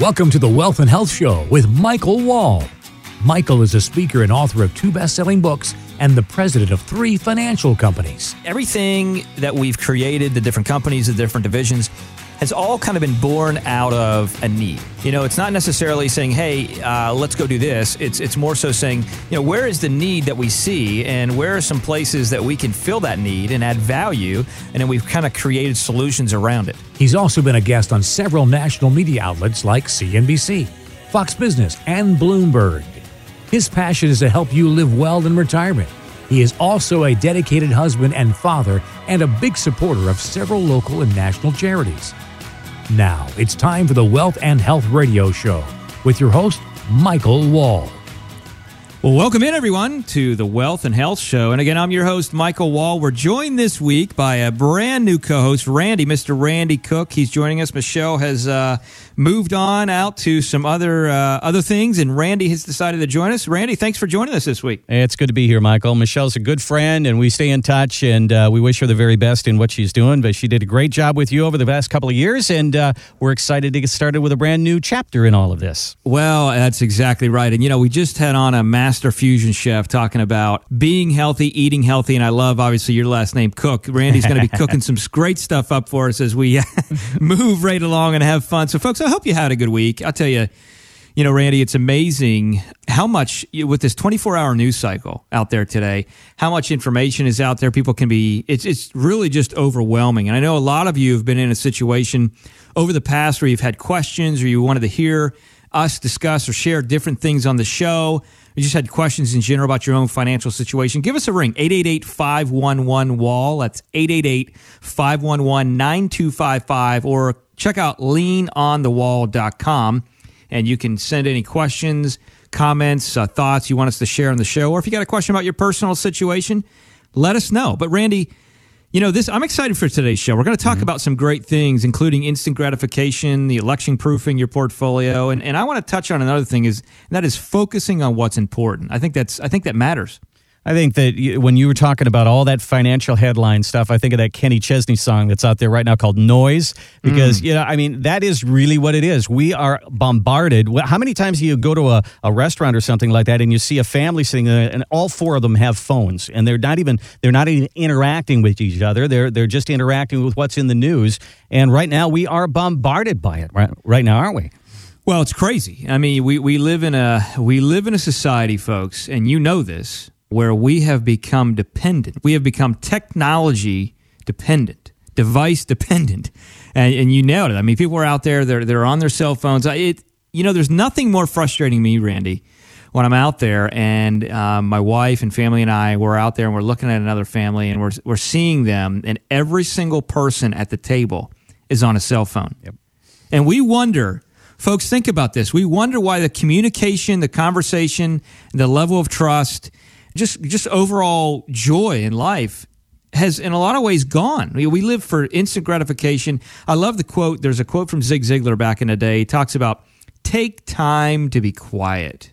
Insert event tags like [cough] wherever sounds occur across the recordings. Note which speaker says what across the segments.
Speaker 1: Welcome to the Wealth and Health Show with Michael Wall. Michael is a speaker and author of two best selling books and the president of three financial companies.
Speaker 2: Everything that we've created, the different companies, the different divisions, has all kind of been born out of a need. You know, it's not necessarily saying, "Hey, uh, let's go do this." It's it's more so saying, you know, where is the need that we see, and where are some places that we can fill that need and add value, and then we've kind of created solutions around it.
Speaker 1: He's also been a guest on several national media outlets like CNBC, Fox Business, and Bloomberg. His passion is to help you live well in retirement. He is also a dedicated husband and father and a big supporter of several local and national charities. Now, it's time for the Wealth and Health Radio Show with your host, Michael Wall.
Speaker 2: Well, welcome in, everyone, to the Wealth and Health Show. And again, I'm your host, Michael Wall. We're joined this week by a brand new co host, Randy, Mr. Randy Cook. He's joining us. Michelle has uh, moved on out to some other uh, other things, and Randy has decided to join us. Randy, thanks for joining us this week.
Speaker 3: It's good to be here, Michael. Michelle's a good friend, and we stay in touch, and uh, we wish her the very best in what she's doing. But she did a great job with you over the past couple of years, and uh, we're excited to get started with a brand new chapter in all of this.
Speaker 2: Well, that's exactly right. And, you know, we just had on a master fusion chef talking about being healthy, eating healthy. And I love, obviously, your last name, Cook. Randy's going to be [laughs] cooking some great stuff up for us as we uh, [laughs] move right along and have fun. So, folks, I hope you had a good week. I'll tell you, you know, Randy, it's amazing how much with this 24 hour news cycle out there today, how much information is out there. People can be, it's, it's really just overwhelming. And I know a lot of you have been in a situation over the past where you've had questions or you wanted to hear us discuss or share different things on the show. You just had questions in general about your own financial situation. Give us a ring, 888 511 Wall. That's 888 511 9255. Or check out leanonthewall.com and you can send any questions, comments, uh, thoughts you want us to share on the show. Or if you got a question about your personal situation, let us know. But Randy, you know, this I'm excited for today's show. We're going to talk mm-hmm. about some great things, including instant gratification, the election proofing your portfolio, and, and I want to touch on another thing is that is focusing on what's important. I think that's I think that matters.
Speaker 3: I think that when you were talking about all that financial headline stuff, I think of that Kenny Chesney song that's out there right now called Noise. Because, mm. you know, I mean, that is really what it is. We are bombarded. How many times do you go to a, a restaurant or something like that and you see a family sitting there and all four of them have phones and they're not even they're not even interacting with each other. They're they're just interacting with what's in the news. And right now we are bombarded by it right, right now, aren't we?
Speaker 2: Well, it's crazy. I mean, we, we live in a we live in a society, folks, and you know this where we have become dependent. We have become technology dependent, device dependent. [laughs] And, and you nailed it. I mean, people are out there, they're, they're on their cell phones. It, you know, there's nothing more frustrating me, Randy, when I'm out there and um, my wife and family and I we're out there and we're looking at another family and we're, we're seeing them, and every single person at the table is on a cell phone. Yep. And we wonder, folks, think about this. We wonder why the communication, the conversation, the level of trust just just overall joy in life has in a lot of ways gone. We live for instant gratification. I love the quote. There's a quote from Zig Ziglar back in the day. He talks about take time to be quiet.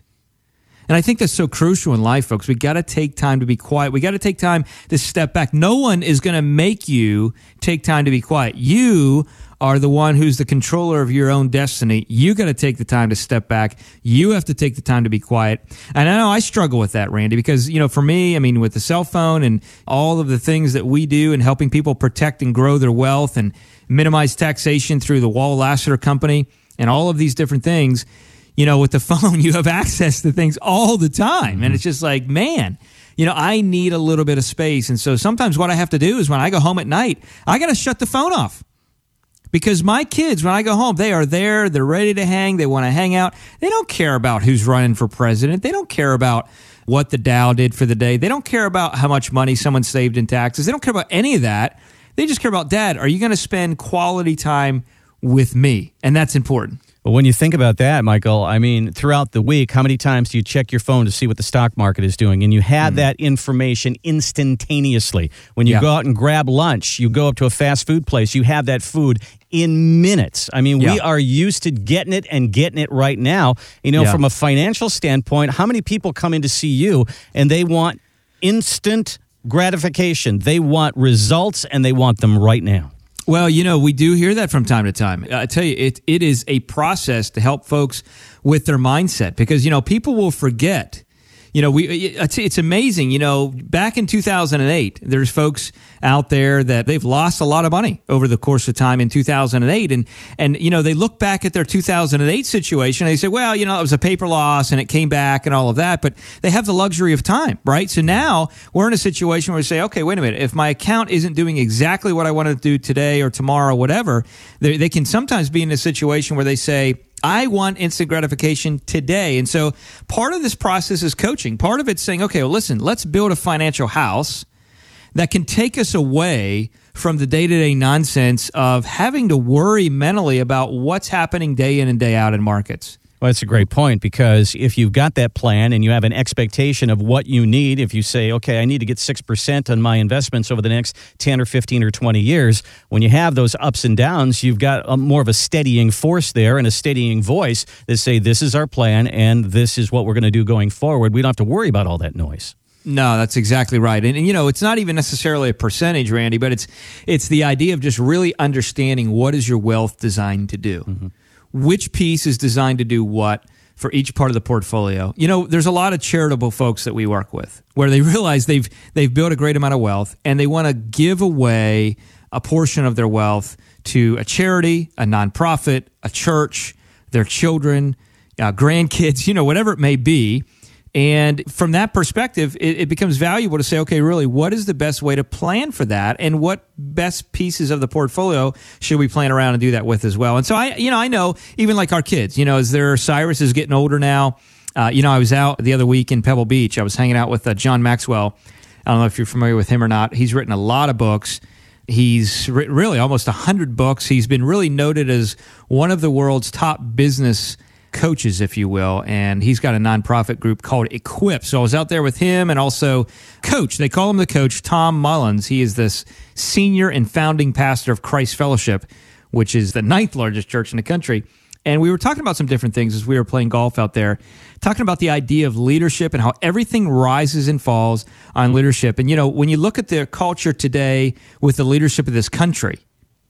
Speaker 2: And I think that's so crucial in life, folks. We got to take time to be quiet. We got to take time to step back. No one is going to make you take time to be quiet. You are the one who's the controller of your own destiny. You got to take the time to step back. You have to take the time to be quiet. And I know I struggle with that, Randy, because, you know, for me, I mean, with the cell phone and all of the things that we do and helping people protect and grow their wealth and minimize taxation through the Wall Lassiter Company and all of these different things, you know, with the [laughs] phone, you have access to things all the time. Mm-hmm. And it's just like, man, you know, I need a little bit of space. And so sometimes what I have to do is when I go home at night, I got to shut the phone off because my kids, when I go home, they are there. They're ready to hang. They want to hang out. They don't care about who's running for president. They don't care about what the Dow did for the day. They don't care about how much money someone saved in taxes. They don't care about any of that. They just care about, Dad, are you going to spend quality time with me? And that's important.
Speaker 3: But when you think about that, Michael, I mean, throughout the week, how many times do you check your phone to see what the stock market is doing? And you have mm. that information instantaneously. When you yeah. go out and grab lunch, you go up to a fast food place, you have that food in minutes. I mean, yeah. we are used to getting it and getting it right now. You know, yeah. from a financial standpoint, how many people come in to see you and they want instant gratification? They want results and they want them right now.
Speaker 2: Well, you know, we do hear that from time to time. I tell you, it, it is a process to help folks with their mindset because, you know, people will forget you know, we it's, it's amazing. You know, back in 2008, there's folks out there that they've lost a lot of money over the course of time in 2008, and and you know they look back at their 2008 situation and they say, well, you know, it was a paper loss and it came back and all of that, but they have the luxury of time, right? So now we're in a situation where we say, okay, wait a minute, if my account isn't doing exactly what I want to do today or tomorrow, whatever, they, they can sometimes be in a situation where they say I want instant gratification today. And so part of this process is coaching. Part of it's saying, okay, well, listen, let's build a financial house that can take us away from the day to day nonsense of having to worry mentally about what's happening day in and day out in markets.
Speaker 3: Well, that's a great point because if you've got that plan and you have an expectation of what you need, if you say, okay, I need to get 6% on my investments over the next 10 or 15 or 20 years, when you have those ups and downs, you've got a, more of a steadying force there and a steadying voice that say, this is our plan and this is what we're going to do going forward. We don't have to worry about all that noise.
Speaker 2: No, that's exactly right. And, and, you know, it's not even necessarily a percentage, Randy, but it's it's the idea of just really understanding what is your wealth designed to do. Mm-hmm which piece is designed to do what for each part of the portfolio. You know, there's a lot of charitable folks that we work with where they [laughs] realize they've they've built a great amount of wealth and they want to give away a portion of their wealth to a charity, a nonprofit, a church, their children, uh, grandkids, [laughs] you know, whatever it may be. And from that perspective, it, it, becomes valuable to say, okay, really, what is the best way to plan for that? And what best pieces of the portfolio should we plan around and do that with as well? And so I, you know, I know even like our kids, you know, as their Cyrus is getting older now, uh, you know, I was out the other week in Pebble Beach. I was hanging out with uh, John Maxwell. I don't know if you're familiar with him or not. He's written a lot of books. He's written really almost 100 books. He's been really noted as one of the world's top business coaches, if you will. And he's got a nonprofit group called Equip. So I was out there with him and also Coach. They call him the coach, Tom Mullins. He is this senior and founding pastor of Christ Fellowship, which is the ninth largest church in the country. And we were talking about some different things as we were playing golf out there, talking about the idea of leadership and how everything rises and falls on leadership. And, you know, when you look at the culture today with the leadership of this country,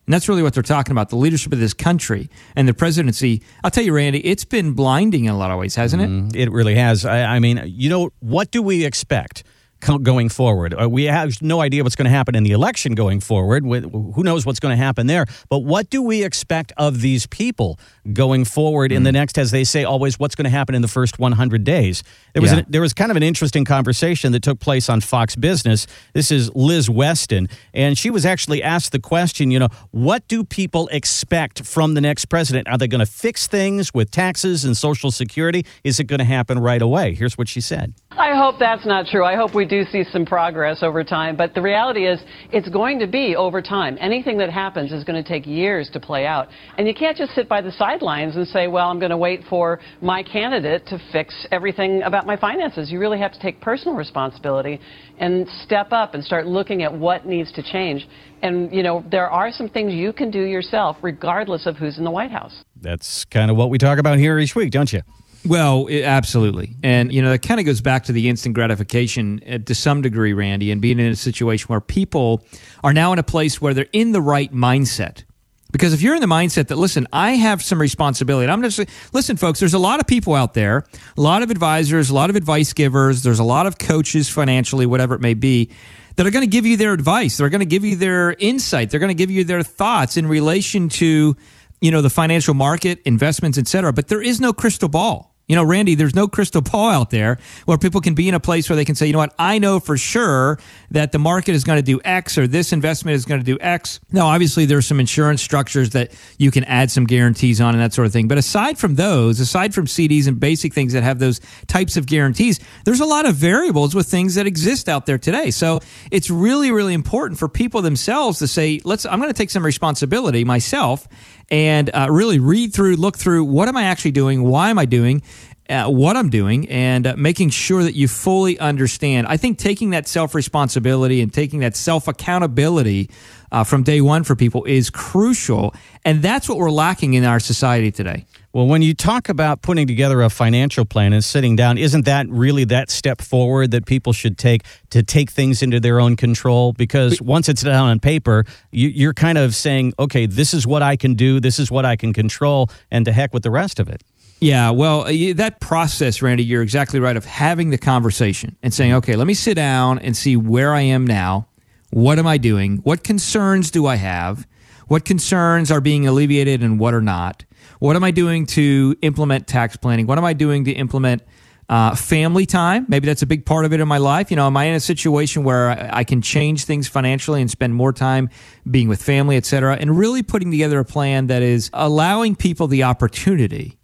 Speaker 2: and that's really what they're talking about the leadership of this country and the presidency. I'll tell you, Randy, it's been blinding in a lot of ways, hasn't it? Mm,
Speaker 3: it really has. I, I mean, you know, what do we expect? Going forward. Uh, we have no idea what's going to happen in the election going forward. Who knows what's going to happen there? But what do we expect of these people going forward in the hmm. next, as they say, always what's going to happen in the first 100 days? There was, yeah. there was kind of an interesting conversation that took place on Fox Business. This is Liz Weston, and she was actually asked the question, you know, what do people expect from the next president? Are they going to fix things with taxes and Social Security? Is it going to happen right away? Here's what she said.
Speaker 4: I hope that's not true. I hope we do see some progress over time. But the reality is, it's going to be over time. Anything that happens is going to take years to play out. And you can't just sit by the sidelines and say, well, I'm going to wait for my candidate to fix everything about my finances. You really have to take personal responsibility and step up and start looking at what needs to change. And, you know, there are some things you can do yourself, regardless of who's in the White House.
Speaker 3: That's kind of what we talk about here each week, don't you?
Speaker 2: Well, it, absolutely. And, you know, that kind of goes back to the instant gratification uh, to some degree, Randy, and being in a situation where people are now in a place where they're in the right mindset. Because if you're in the mindset that, listen, I have some responsibility, I'm just, listen, folks, there's a lot of people out there, a lot of advisors, a lot of advice givers, there's a lot of coaches financially, whatever it may be, that are going to give you their advice. They're going to give you their insight. They're going to give you their thoughts in relation to, you know, the financial market, investments, et cetera. But there is no crystal ball. You know, Randy, there's no crystal ball [laughs] out there where people can be in a place where they can say, you know what, I know for sure that the market is going to do X or this investment is going to do X. Now, obviously, there's some insurance structures that you can add some guarantees on and that sort of thing. But aside from those, aside from CDs and basic things that have those types of guarantees, there's a lot of variables with things that exist out there today. So it's really, really important for people themselves to say, let's, I'm going to take some responsibility myself and uh, really read through, look through what am I actually doing? Why am I doing? uh, what I'm doing and uh, making sure that you fully understand. I think taking that self responsibility and taking that self accountability uh, from day one for people is crucial. And that's what we're lacking in our society today.
Speaker 3: Well, when you talk about putting together a financial plan and sitting down, isn't that really that step forward that people should take to take things into their own control? Because once it's down on paper, you, are kind of saying, okay, this is what I can do, this is what I can control, and to heck with the rest of it.
Speaker 2: Yeah, well, uh, that process, Randy, you're exactly right, of having the conversation and saying, okay, let me sit down and see where I am now. What am I doing? What concerns do I have? What concerns are being alleviated and what are not? What am I doing to implement tax planning? What am I doing to implement uh, family time? Maybe that's a big part of it in my life. You know, am I in a situation where I, I can change things financially and spend more time being with family, et cetera, and really putting together a plan that is allowing people the opportunity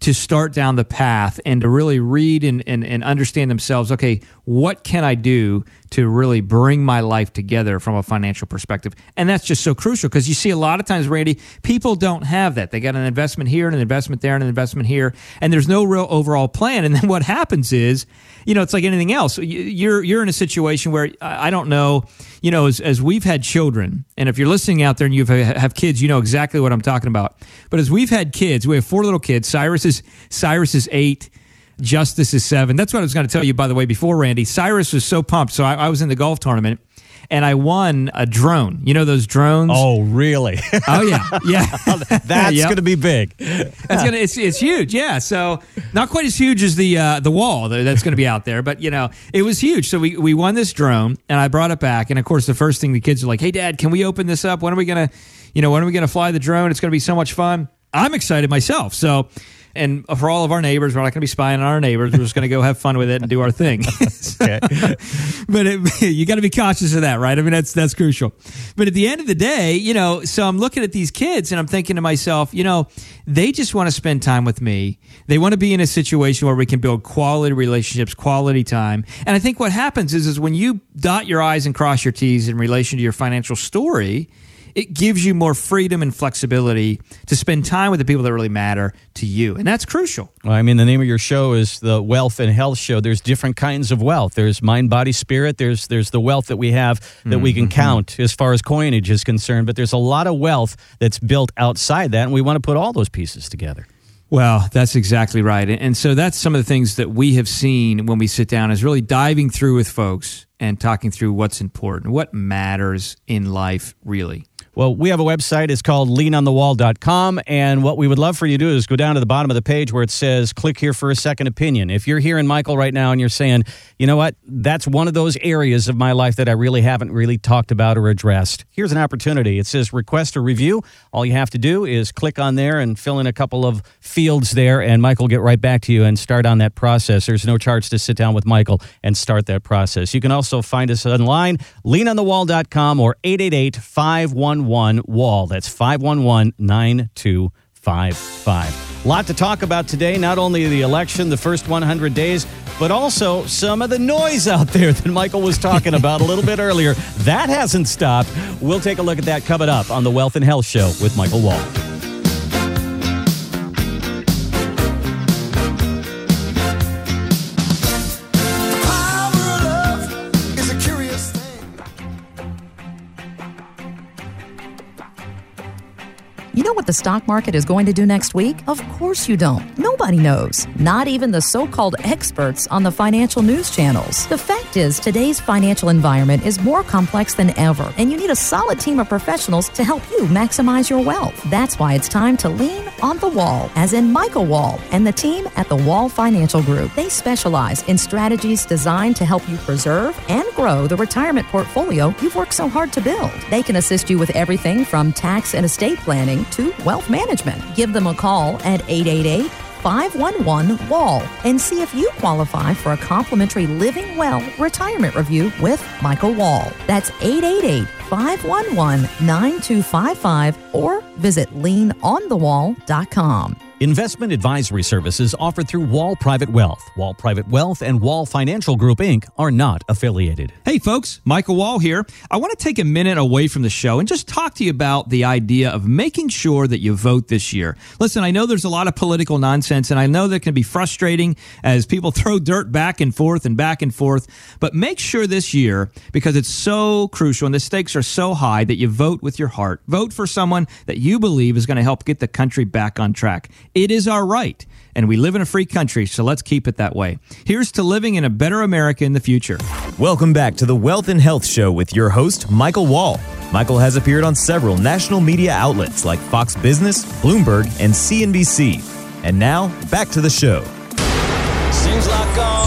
Speaker 2: to start down the path and to really read and, and, and understand themselves okay, what can I do to really bring my life together from a financial perspective? And that's just so crucial because you see a lot of times, Randy, people don't have that. They got an investment here and an investment there and an investment here, and there's no real overall plan. And then what happens is, you know, it's like anything else. You're you're in a situation where I don't know, you know, as, as we've had children, and if you're listening out there and you have kids, you know exactly what I'm talking about. But as we've had kids, we have four little kids. Cyrus is Cyrus is eight. Justice is seven. That's what I was going to tell you, by the way, before Randy. Cyrus was so pumped. So I, I was in the golf tournament and I won a drone. You know those drones?
Speaker 3: Oh, really? [laughs]
Speaker 2: oh yeah, [laughs] yeah.
Speaker 3: That's yep. going to be big.
Speaker 2: That's gonna. It's, it's huge. Yeah. So not quite as huge as the uh, the wall that's going to be out there, but you know it was huge. So we we won this drone, and I brought it back. And of course, the first thing the kids are like, "Hey, Dad, can we open this up? When are we gonna, you know, when are we gonna fly the drone? It's going to be so much fun." I'm excited myself. So and for all of our neighbors, we're not going to be spying on our neighbors. We're just going to go have fun with it and do our thing. [laughs] [laughs] but it, [laughs] you got to be cautious of that, right? I mean, that's that's crucial. But at the end of the day, you know, so I'm looking at these kids and I'm thinking to myself, you know, they just want to spend time with me. They want to be in a situation where we can build quality relationships, quality time. And I think what happens is, is when you dot your I's and cross your T's in relation to your financial story, it gives you more freedom and flexibility to spend time with the people that really matter to you. And that's crucial.
Speaker 3: Well, I mean, the name of your show is the Wealth and Health Show. There's different kinds of wealth. There's mind, body, spirit. There's there's the wealth that we have that mm-hmm. we can mm-hmm. count as far as coinage is concerned. But there's a lot of wealth that's built outside that, and we want to put all those pieces together.
Speaker 2: Well, that's exactly right. And so that's some of the things that we have seen when we sit down is really diving through with folks and talking through what's important, what matters in life really.
Speaker 3: Well, we have a website. It's called leanonthewall.com. And what we would love for you to do is go down to the bottom of the page where it says, click here for a second opinion. If you're hearing Michael right now and you're saying, you know what, that's one of those areas of my life that I really haven't really talked about or addressed, here's an opportunity. It says request a review. All you have to do is click on there and fill in a couple of fields there, and Michael will get right back to you and start on that process. There's no charge to sit down with Michael and start that process. You can also find us online, leanonthewall.com or 888 511 511 Wall. That's 511 9255. A lot to talk about today, not only the election, the first 100 days, but also some of the noise out [laughs] there that Michael was talking about a little bit [laughs] earlier. That hasn't stopped. We'll take a look at that coming up on the Wealth and Health Show with Michael Wall.
Speaker 5: The stock market is going to do next week? Of course you don't. Nobody knows. Not even the so called experts on the financial news channels. The fact is, today's financial environment is more complex than ever, and you need a solid team of professionals to help you maximize your wealth. That's why it's time to lean on the wall, as in Michael Wall and the team at the Wall Financial Group. They specialize in strategies designed to help you preserve and grow the retirement portfolio you've worked so hard to build. They can assist you with everything from tax and estate planning to wealth management. Give them a call at 888 511 WALL and see if you qualify for a complimentary Living Well retirement review with Michael Wall. That's 888 511 9255 or visit leanonthewall.com.
Speaker 3: Investment advisory services offered through Wall Private Wealth. Wall Private Wealth and Wall Financial Group Inc. are not affiliated.
Speaker 2: Hey, folks, Michael Wall here. I want to take a minute away from the show and just talk to you about the idea of making sure that you vote this year. Listen, I know there's a lot of political nonsense, and I know that can be frustrating as people [laughs] throw dirt back and forth and back and forth, but make sure this year, because it's so crucial and the stakes are so high, that you vote with your heart. Vote for someone that you believe is going to help get the country back on track. It is our right, and we live in a free country, so let's keep it that way. Here's to living in a better America in the future.
Speaker 6: Welcome back to the Wealth and Health Show with your host, Michael Wall. Michael has appeared on several national media outlets like Fox Business, Bloomberg, and CNBC. And now, back to the show.
Speaker 7: Seems like all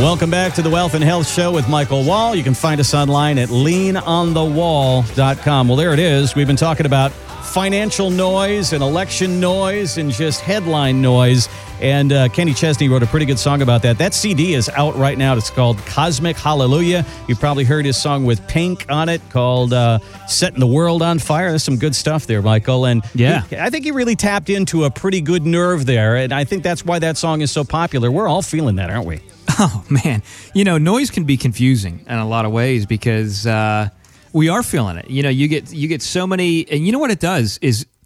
Speaker 3: Welcome back to the Wealth and Health Show with Michael Wall. You can find us online at leanonthewall.com. Well, there it is. We've been talking about financial noise and election noise and just headline noise. And uh, Kenny Chesney wrote a pretty good song about that. That CD is out right now. It's called Cosmic Hallelujah. You probably heard his song with Pink on it called uh, Setting the World on Fire. There's some good stuff there, Michael. And
Speaker 2: Yeah.
Speaker 3: he- I think he really tapped into a pretty good nerve there. And I think that's why that song is so popular. We're all feeling that, aren't we? [laughs]
Speaker 2: Oh man, you know, noise can be confusing in a lot of ways because uh, we are feeling it. You know, you get you get so many, and you know what it does is. [laughs]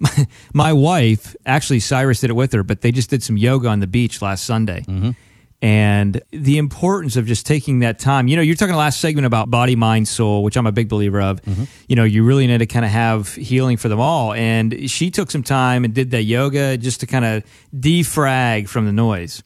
Speaker 2: My, my wife, actually, Cyrus did it with her, but they just did some yoga on the beach last Sunday. And the importance of just taking that time. You know, you're talking last segment about body, mind, soul, which I'm a big believer of. You know, you really need to kind of have healing for them all. And she took some time and did that yoga just to kind of defrag from the noise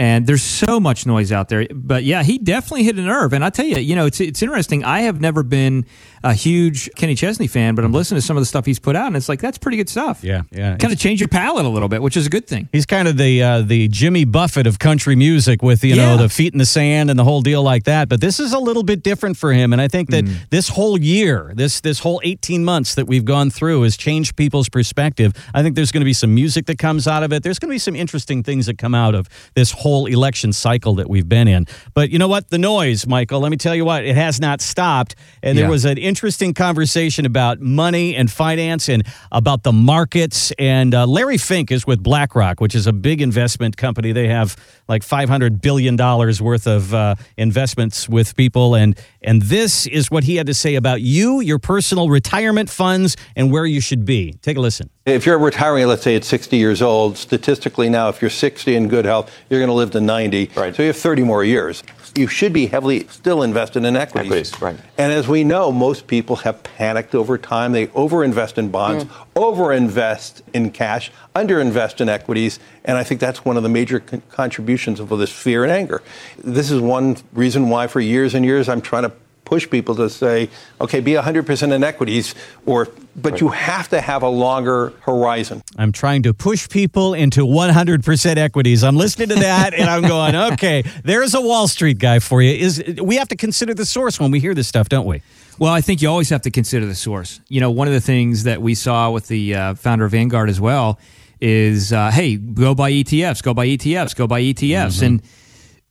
Speaker 2: and there's so much noise out there. But yeah, he definitely hit a nerve. And I tell you, you know, it's it's interesting. I have never been a huge Kenny Chesney fan, but I'm listening to some of the stuff he's put out, and it's like that's pretty good stuff.
Speaker 3: Yeah, yeah.
Speaker 2: Kind of change your palate a little bit, which is a good thing.
Speaker 3: He's kind of the uh, the Jimmy Buffett of country music, with you know the feet in the sand and the whole deal like that. But this is a little bit different for him, and I think that this whole year, this this whole eighteen months that we've gone through, has changed people's perspective. I think there's going to be some music that comes out of it. There's going to be some interesting things that come out of this whole election cycle that we've been in. But you know what? The noise, Michael. Let me tell you what, it has not stopped. And there
Speaker 2: Yeah.
Speaker 3: was an interesting conversation about money and finance and about the markets. And uh, Larry Fink is with BlackRock, which is a big investment company. They have like $500 billion worth of uh, investments with people. And, and this is what he had to say about you, your personal retirement funds, and where you should be. Take a listen.
Speaker 8: If you're retiring, let's say at 60 years old, statistically now, if you're 60 in good health, you're going to live to 90.
Speaker 9: Right.
Speaker 8: So you have 30 more years. You should be heavily still invested in equities.
Speaker 9: Equities, right.
Speaker 8: And as we know, most people have panicked over time. They overinvest in bonds, hmm. overinvest in cash, underinvest in equities. And I think that's one of the major con- contributions of this fear and anger. This is one reason why, for years and years, I'm trying to push people to say, okay, be 100% in equities, or but you have to have a longer horizon.
Speaker 3: I'm trying to push people into 100% equities. I'm listening to that and I'm going, [laughs] okay, there's a Wall Street guy for you. Is we have to consider the source when we hear this stuff, don't we?
Speaker 2: Well, I think you always have to consider the source. You know, one of the things that we saw with the uh, founder of Vanguard as well is, uh, hey, go buy ETFs, go buy ETFs, go buy ETFs, and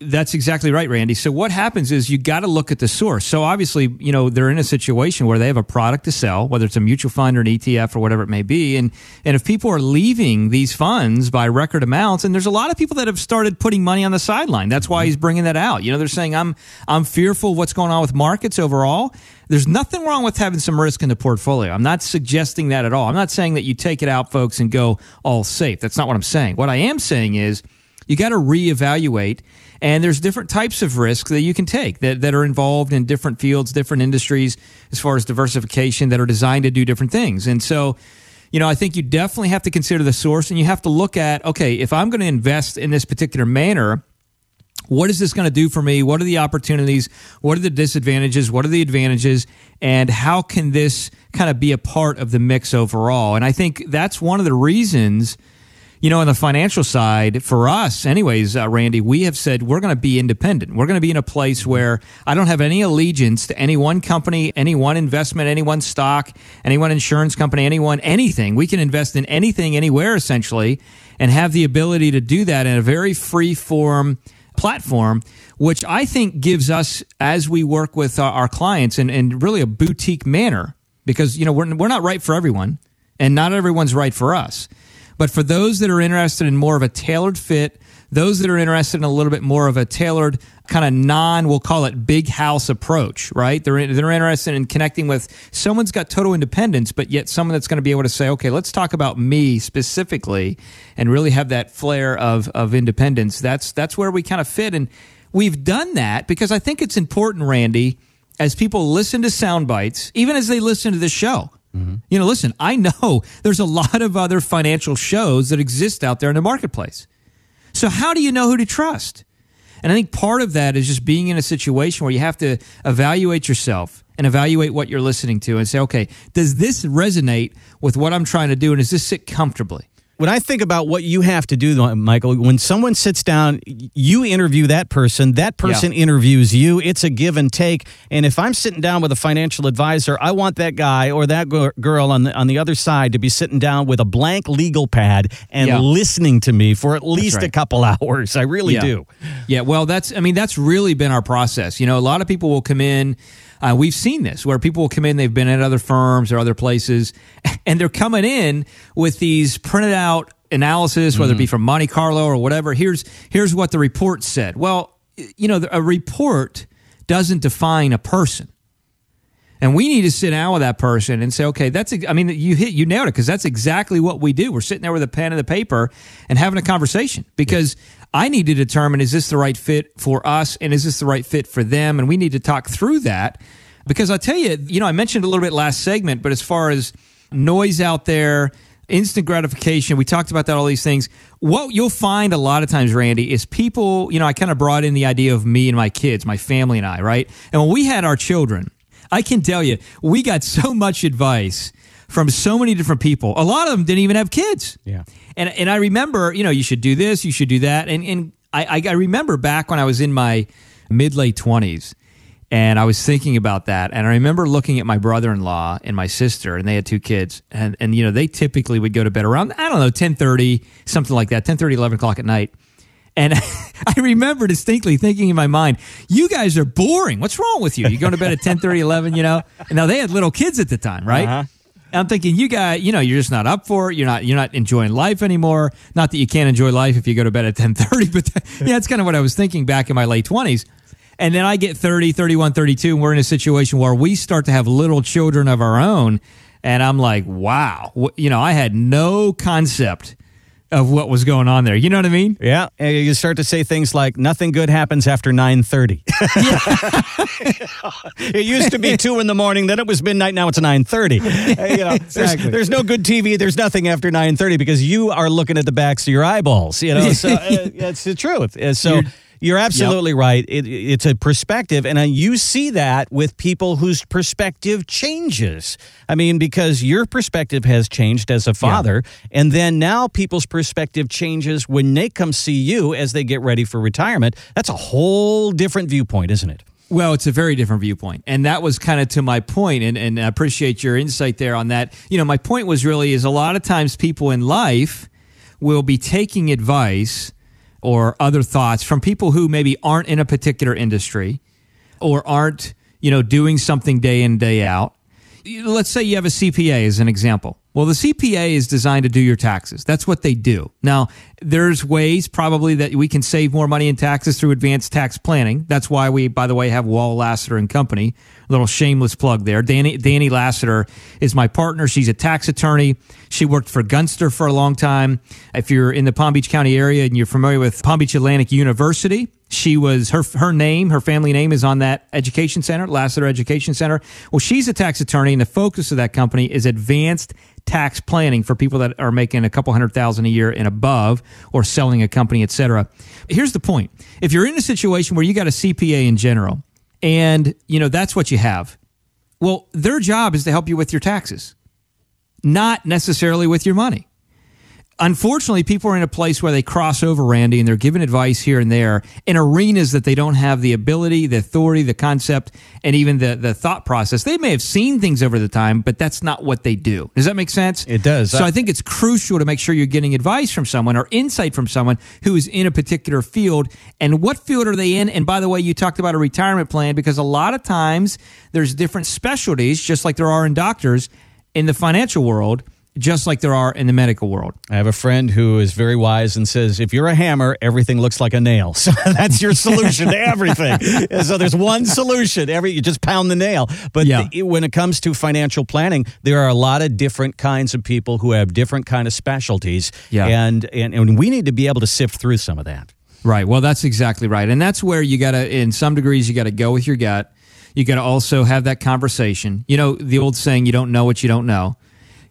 Speaker 2: that's exactly right, Randy. So what happens is you got to look at the source. So obviously, you know, they're in a situation where they have a product to sell, whether it's a mutual fund or an ETF or whatever it may be. And and if people are leaving these funds by record amounts, and there's a lot of people that have started putting money on the sideline. That's why mm-hmm. he's bringing that out. You know, they're saying I'm I'm fearful of what's going on with markets overall. There's nothing wrong with having some risk in the portfolio. I'm not suggesting that at all. I'm not saying that you take it out, folks, and go all safe. That's not what I'm saying. What I am saying is you got to reevaluate and there's different types of risks that you can take that, that are involved in different fields different industries as far as diversification that are designed to do different things and so you know i think you definitely have to consider the source and you have to look at okay if i'm going to invest in this particular manner what is this going to do for me? What are the opportunities? What are the disadvantages? What are the advantages? And how can this kind of be a part of the mix overall? And I think that's one of the reasons, you know, on the financial side, for us, anyways, uh, Randy, we have said we're going to be independent. We're going to be in a place where I don't have any allegiance to any one company, any one investment, any one stock, any one insurance company, anyone, anything. We can invest in anything, anywhere, essentially, and have the ability to do that in a very free form platform, which I think gives us, as we work with our, our clients in, in really a boutique manner, because you know we're, we're not right for everyone, and not everyone's right for us. But for those that are interested in more of a tailored fit, those that are interested in a little bit more of a tailored kind of non, we'll call it big house approach, right? They're, they're interested in connecting with someone's got total independence, but yet someone that's going to be able to say, okay, let's talk about me specifically and really have that flair of, of independence. That's, that's where we kind of fit. And we've done that because I think it's important, Randy, as people listen to sound bites, even as they listen to the show. You know, listen, I know [laughs] there's a lot of other financial shows that exist out there in the marketplace. So, how do you know who to trust? And I think part of that is just being in a situation where you have to evaluate yourself and evaluate what you're listening to and say, okay, does this resonate with what I'm trying to do? And does this sit comfortably?
Speaker 3: When I think about what you have to do, Michael, when someone sits down, you interview that person, that person
Speaker 2: Yeah.
Speaker 3: interviews you. It's a give and take. And if I'm sitting down with a financial advisor, I want that guy or that girl on the on the other side to be sitting down with a blank legal pad and
Speaker 2: Yeah.
Speaker 3: listening to me for at least a couple [laughs] hours. I really
Speaker 2: Yeah.
Speaker 3: do.
Speaker 2: Yeah, well, that's I mean that's really been our process. You know, a lot of people will come in. Uh, we've seen this where people will come in. They've been at other firms or other places, [laughs] and they're coming in with these printed out analysis, whether it be from Monte Carlo or whatever. Here's here's what the report said. Well, you know, a report doesn't define a person. And we need to sit down with that person and say, okay, that's, I mean, you hit, you nailed it because that's exactly what we do. We're sitting there with a pen and a paper and having a conversation because I need to determine is this the right fit for us and is this the right fit for them? And we need to talk through that because I tell you, you know, I mentioned a little bit last segment, but as far as noise out there, instant gratification, we talked about that, all these things. What you'll find a lot of times, Randy, is people, you know, I kind of brought in the idea of me and my kids, my family and I, right? And when we had our children, I can tell you, we got so much advice from so many different people. A lot of them didn't even have kids.
Speaker 3: Yeah.
Speaker 2: And and I remember, you know, you should do this, you should do that. And and I, I, remember back when I was in my mid late twenties and I was thinking about that. And I remember looking at my brother in law and my sister, and they had two kids. And and you know, they typically would go to bed around, I don't know, ten thirty, something like that, 10 30, 11 o'clock at night. And [laughs] I remember distinctly thinking in my mind, you guys are boring. What's wrong with you? You're going to bed at 10, 30, 11, you know? And now they had little kids at the time, right?
Speaker 3: Uh-huh.
Speaker 2: I'm thinking, you guys, you know, you're just not up for it. You're not, you're not enjoying life anymore. Not that you can't enjoy life if you go to bed at 10:30, but [laughs] yeah, that's kind of what I was thinking back in my late 20s. And then I get 30, 31, 32, and we're in a situation where we start to have little children of our own. And I'm like, wow, you know, I had no concept of what was going on there. You know what I mean?
Speaker 3: Yeah, and you start to say things like "nothing good happens after nine 9.30. [laughs] it used to be two in the morning, then it was midnight. Now it's nine thirty. [laughs] you know, there's,
Speaker 2: Exactly.
Speaker 3: there's no good TV. There's nothing after nine thirty because you are looking at the backs of your eyeballs. You know, so [laughs] uh, it's the truth. Uh, So. You're absolutely right. It, it's a perspective, and you see that with people whose perspective changes. I mean, because your perspective has changed as a father, and then now people's perspective changes when they come see you as they get ready for retirement. That's a whole different viewpoint, isn't it?
Speaker 2: Well, it's a very different viewpoint. And that was kind of to my point, and, and I appreciate your insight there on that. You know, my point was really is a lot of times people in life will be taking advice or other thoughts from people who maybe aren't in a particular industry or aren't, you know, doing something day in, day out. Let's say you have a CPA as an example. Well, the CPA is designed to do your taxes. That's what they do. Now, there's ways probably that we can save more money in taxes through advanced tax planning. That's why we, by the way, have Wall Lassiter and Company. A little shameless plug there. Danny, Danny Lassiter is my partner. She's a tax attorney. She worked for Gunster for a long time. If you're in the Palm Beach County area and you're familiar with Palm Beach Atlantic University, she was her her name, her family name is on that education center, Lassiter Education Center. Well, she's a tax attorney, and the focus of that company is advanced tax planning for people that are making a couple hundred thousand a year and above, or selling a company, et cetera. Here's the point: if you're in a situation where you got a CPA in general, and you know that's what you have, well, their job is to help you with your taxes, not necessarily with your money unfortunately, people are in a place where they cross over, Randy, and they're giving advice here and there in arenas that they don't have the ability, the authority, the concept, and even the, the thought process. They may have seen things over the time, but that's not what they do. Does that make sense?
Speaker 3: It does.
Speaker 2: So I think it's crucial to make sure you're getting advice from someone or insight from someone who is in a particular field. And what field are they in? And by the way, you talked about a retirement plan because a lot of times there's different specialties, just like there are in doctors in the financial world just like there are in the medical world.
Speaker 3: I have a friend who is very wise and says, if you're a hammer, everything looks like a nail. [laughs] So that's your solution to everything. so there's one solution. Every you just pound the nail. But
Speaker 2: Yeah.
Speaker 3: the- when it comes to financial planning, there are a lot of different kinds of people who have different kind of specialties.
Speaker 2: Yeah.
Speaker 3: And, and and we need to be able to sift through some of that.
Speaker 2: Right. Well, that's exactly right. And that's where you got to, in some degrees, you got to go with your gut. You got to also have that conversation. You know, the old saying, you don't know what you don't know.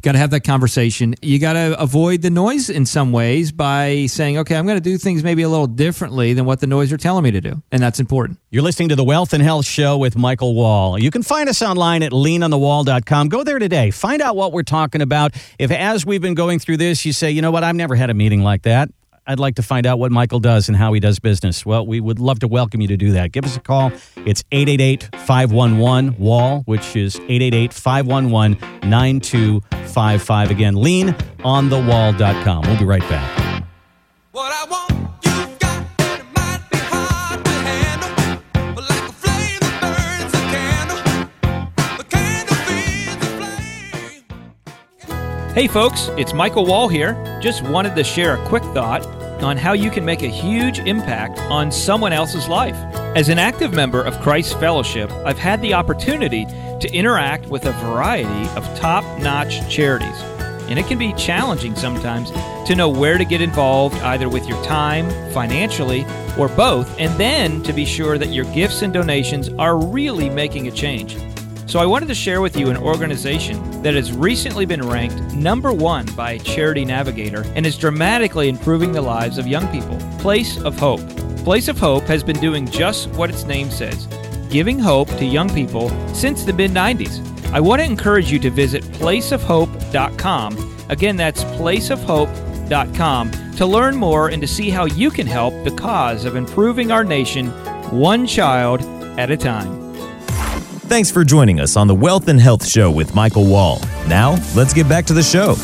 Speaker 2: Got to have that conversation. You got to avoid the noise in some ways by saying, okay, I'm going to do things maybe a little differently than what the noise are telling me to do. And that's important.
Speaker 3: You're listening to the Wealth and Health Show with Michael Wall. You can find us online at leanonthewall.com. Go there today. Find out what we're talking about. If, as we've been going through this, you say, you know what, I've never had a meeting like that. I'd like to find out what Michael does and how he does business. Well, we would love to welcome you to do that. Give us a call. It's 888 511 WALL, which is 888 511 9255. Again, leanonthewall.com. We'll be right back.
Speaker 7: What I want, you've got, and it might be hard to handle. But like a flame that burns a candle, the candle feeds the flame.
Speaker 2: Hey, folks, it's Michael Wall here. Just wanted to share a quick thought on how you can make a huge impact on someone else's life. As an active member of Christ's Fellowship, I've had the opportunity to interact with a variety of top notch charities. And it can be challenging sometimes to know where to get involved, either with your time, financially, or both, and then to be sure that your gifts and donations are really making a change. So I wanted to share with you an organization that has recently been ranked number one by Charity Navigator and is dramatically improving the lives of young people. Place of Hope. Place of Hope has been doing just what its name says, giving hope to young people since the mid 90s. I want to encourage you to visit placeofhope.com. Again, that's placeofhope.com to learn more and to see how you can help the cause of improving our nation one child at a time.
Speaker 6: Thanks for joining us on the Wealth and Health Show with Michael Wall. Now, let's get back to the show.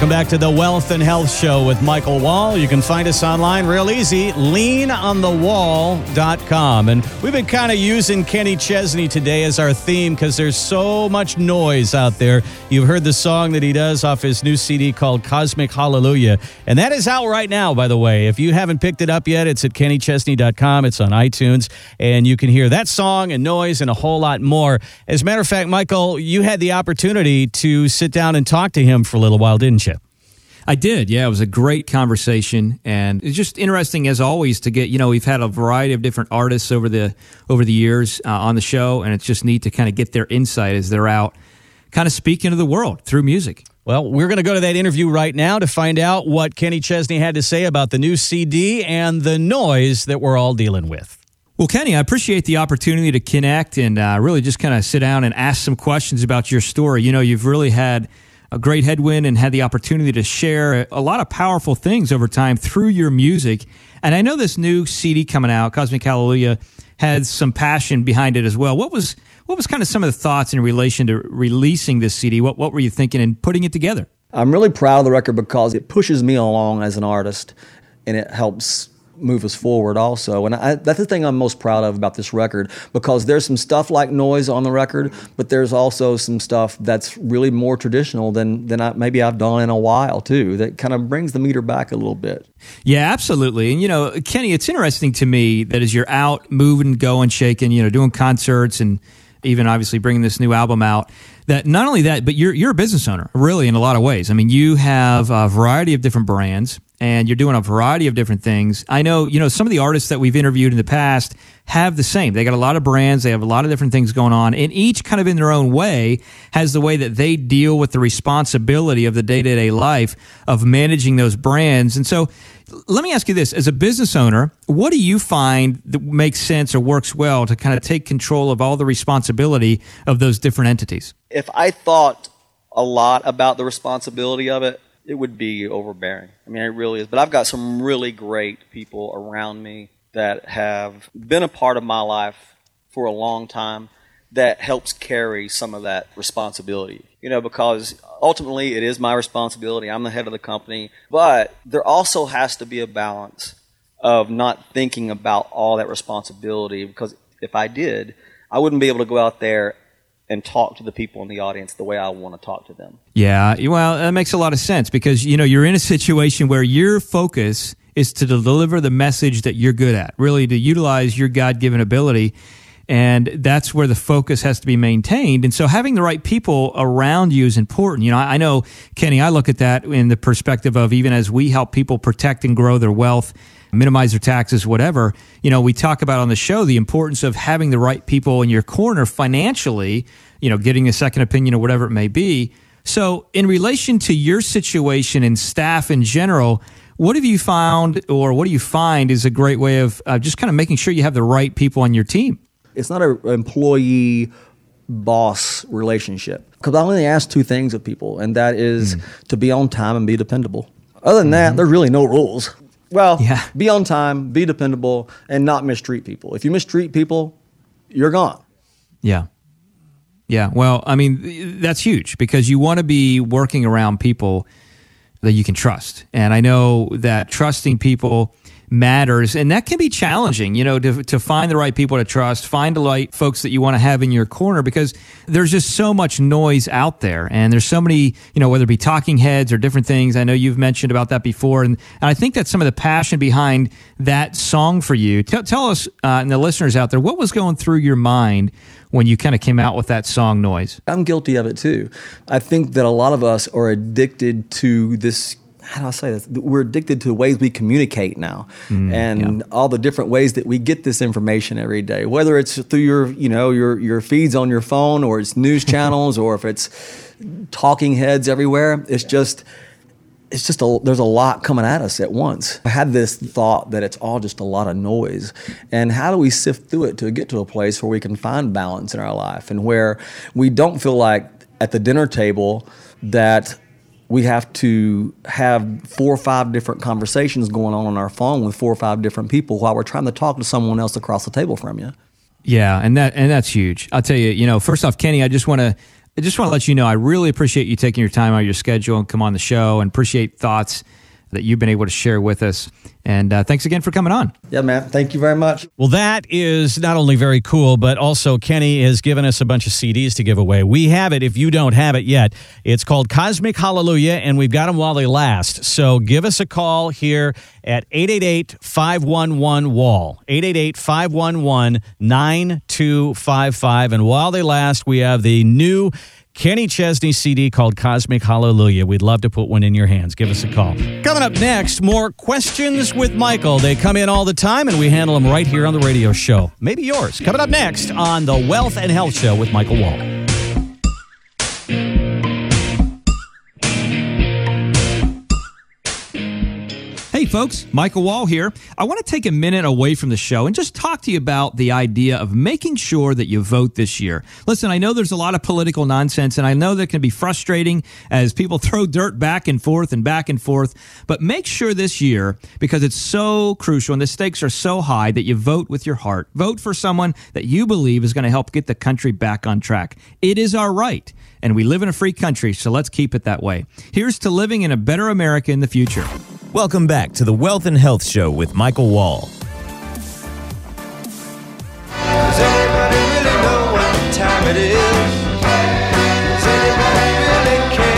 Speaker 3: Welcome back to the Wealth and Health Show with Michael Wall. You can find us online real easy, leanonthewall.com. And we've been kind of using Kenny Chesney today as our theme because there's so much noise out there. You've heard the song that he does off his new CD called Cosmic Hallelujah. And that is out right now, by the way. If you haven't picked it up yet, it's at kennychesney.com. It's on iTunes. And you can hear that song and noise and a whole lot more. As a matter of fact, Michael, you had the opportunity to sit down and talk to him for a little while, didn't you?
Speaker 2: I did. Yeah, it was a great conversation, and it's just interesting as always to get. You know, we've had a variety of different artists over the over the years uh, on the show, and it's just neat to kind of get their insight as they're out, kind of speaking to the world through music.
Speaker 3: Well, we're going to go to that interview right now to find out what Kenny Chesney had to say about the new CD and the noise that we're all dealing with.
Speaker 2: Well, Kenny, I appreciate the opportunity to connect and uh, really just kind of sit down and ask some questions about your story. You know, you've really had a great headwind and had the opportunity to share a lot of powerful things over time through your music. And I know this new CD coming out, Cosmic Hallelujah, had some passion behind it as well. What was what was kind of some of the thoughts in relation to releasing this CD? What what were you thinking and putting it together?
Speaker 9: I'm really proud of the record because it pushes me along as an artist and it helps move us forward also. And I, that's the thing I'm most proud of about this record because there's some stuff like noise on the record, but there's also some stuff that's really more traditional than, than I, maybe I've done in a while too, that kind of brings the meter back a little bit.
Speaker 2: Yeah, absolutely. And you know, Kenny, it's interesting to me that as you're out moving, going, shaking, you know, doing concerts and even obviously bringing this new album out, that not only that, but you're you're a business owner, really, in a lot of ways. I mean, you have a variety of different brands. and you're doing a variety of different things. I know, you know, some of the artists that we've interviewed in the past have the same. They got a lot of brands, they have a lot of different things going on, and each kind of in their own way has the way that they deal with the responsibility of the day to day life of managing those brands. And so, let me ask you this as a business owner, what do you find that makes sense or works well to kind of take control of all the responsibility of those different entities?
Speaker 9: If I thought a lot about the responsibility of it, it would be overbearing. I mean, it really is. But I've got some really great people around me that have been a part of my life for a long time that helps carry some of that responsibility. You know, because ultimately it is my responsibility. I'm the head of the company. But there also has to be a balance of not thinking about all that responsibility because if I did, I wouldn't be able to go out there and talk to the people in the audience the way I want to talk to them.
Speaker 2: Yeah, well, that makes a lot of sense because you know you're in a situation where your focus is to deliver the message that you're good at, really to utilize your God-given ability. And that's where the focus has to be maintained. And so having the right people around you is important. You know, I know, Kenny, I look at that in the perspective of even as we help people protect and grow their wealth, minimize their taxes, whatever, you know, we talk about on the show the importance of having the right people in your corner financially, you know, getting a second opinion or whatever it may be. So, in relation to your situation and staff in general, what have you found or what do you find is a great way of uh, just kind of making sure you have the right people on your team?
Speaker 9: It's not an employee boss relationship because I only ask two things of people, and that is to be on time and be dependable. Other than that, there's really no rules. Well,
Speaker 2: Yeah.
Speaker 9: be on time, be dependable, and not mistreat people. If you mistreat people, you're gone.
Speaker 2: Yeah. Yeah. Well, I mean, that's huge because you want to be working around people that you can trust. And I know that trusting people matters and that can be challenging, you know, to, to find the right people to trust, find the right folks that you want to have in your corner because there's just so much noise out there and there's so many, you know, whether it be talking heads or different things. I know you've mentioned about that before. And, and I think that's some of the passion behind that song for you. Tell, tell us uh, and the listeners out there, what was going through your mind when you kind of came out with that song noise?
Speaker 9: I'm guilty of it too. I think that a lot of us are addicted to this. How do I say this? We're addicted to the ways we communicate now, mm, and all the different ways that we get this information every day. Whether it's through your, you know, your your feeds on your phone, or it's news [laughs] channels, or if it's talking heads everywhere. It's just it's just a, there's a lot coming at us at once. I had this thought that it's all just a lot of noise. And how do we sift through it to get to a place where we can find balance in our life and where we don't feel like at the dinner table that we have to have four or five different conversations going on on our phone with four or five different people while we're trying to talk to someone else across the table from you.
Speaker 2: Yeah, and that and that's huge. I'll tell you, you know, first off, Kenny, I just want to I just want to let you know I really appreciate you taking your time out of your schedule and come on the show and appreciate thoughts that you've been able to share with us. And uh, thanks again for coming on.
Speaker 9: Yeah, man. Thank you very much.
Speaker 3: Well, that is not only very cool, but also Kenny has given us a bunch of CDs to give away. We have it if you don't have it yet. It's called Cosmic Hallelujah, and we've got them while they last. So give us a call here at 888 511 Wall, 888 511 9255. And while they last, we have the new Kenny Chesney CD called Cosmic Hallelujah. We'd love to put one in your hands. Give us a call. Coming up next, more questions with Michael. They come in all the time and we handle them right here on the radio show. Maybe yours. Coming up next on the Wealth and Health Show with Michael Wall.
Speaker 2: Hey, folks, Michael Wall here. I want to take a minute away from the show and just talk to you about the idea of making sure that you vote this year. Listen, I know there's a lot of political nonsense, and I know that can be frustrating as people [laughs] throw dirt back and forth and back and forth, but make sure this year, because it's so crucial and the stakes are so high, that you vote with your heart. Vote for someone that you believe is going to help get the country back on track. It is our right. And we live in a free country, so let's keep it that way. Here's to living in a better America in the future.
Speaker 6: Welcome back to the Wealth and Health Show with Michael Wall.
Speaker 7: Does anybody really know what time it is? Does anybody really care?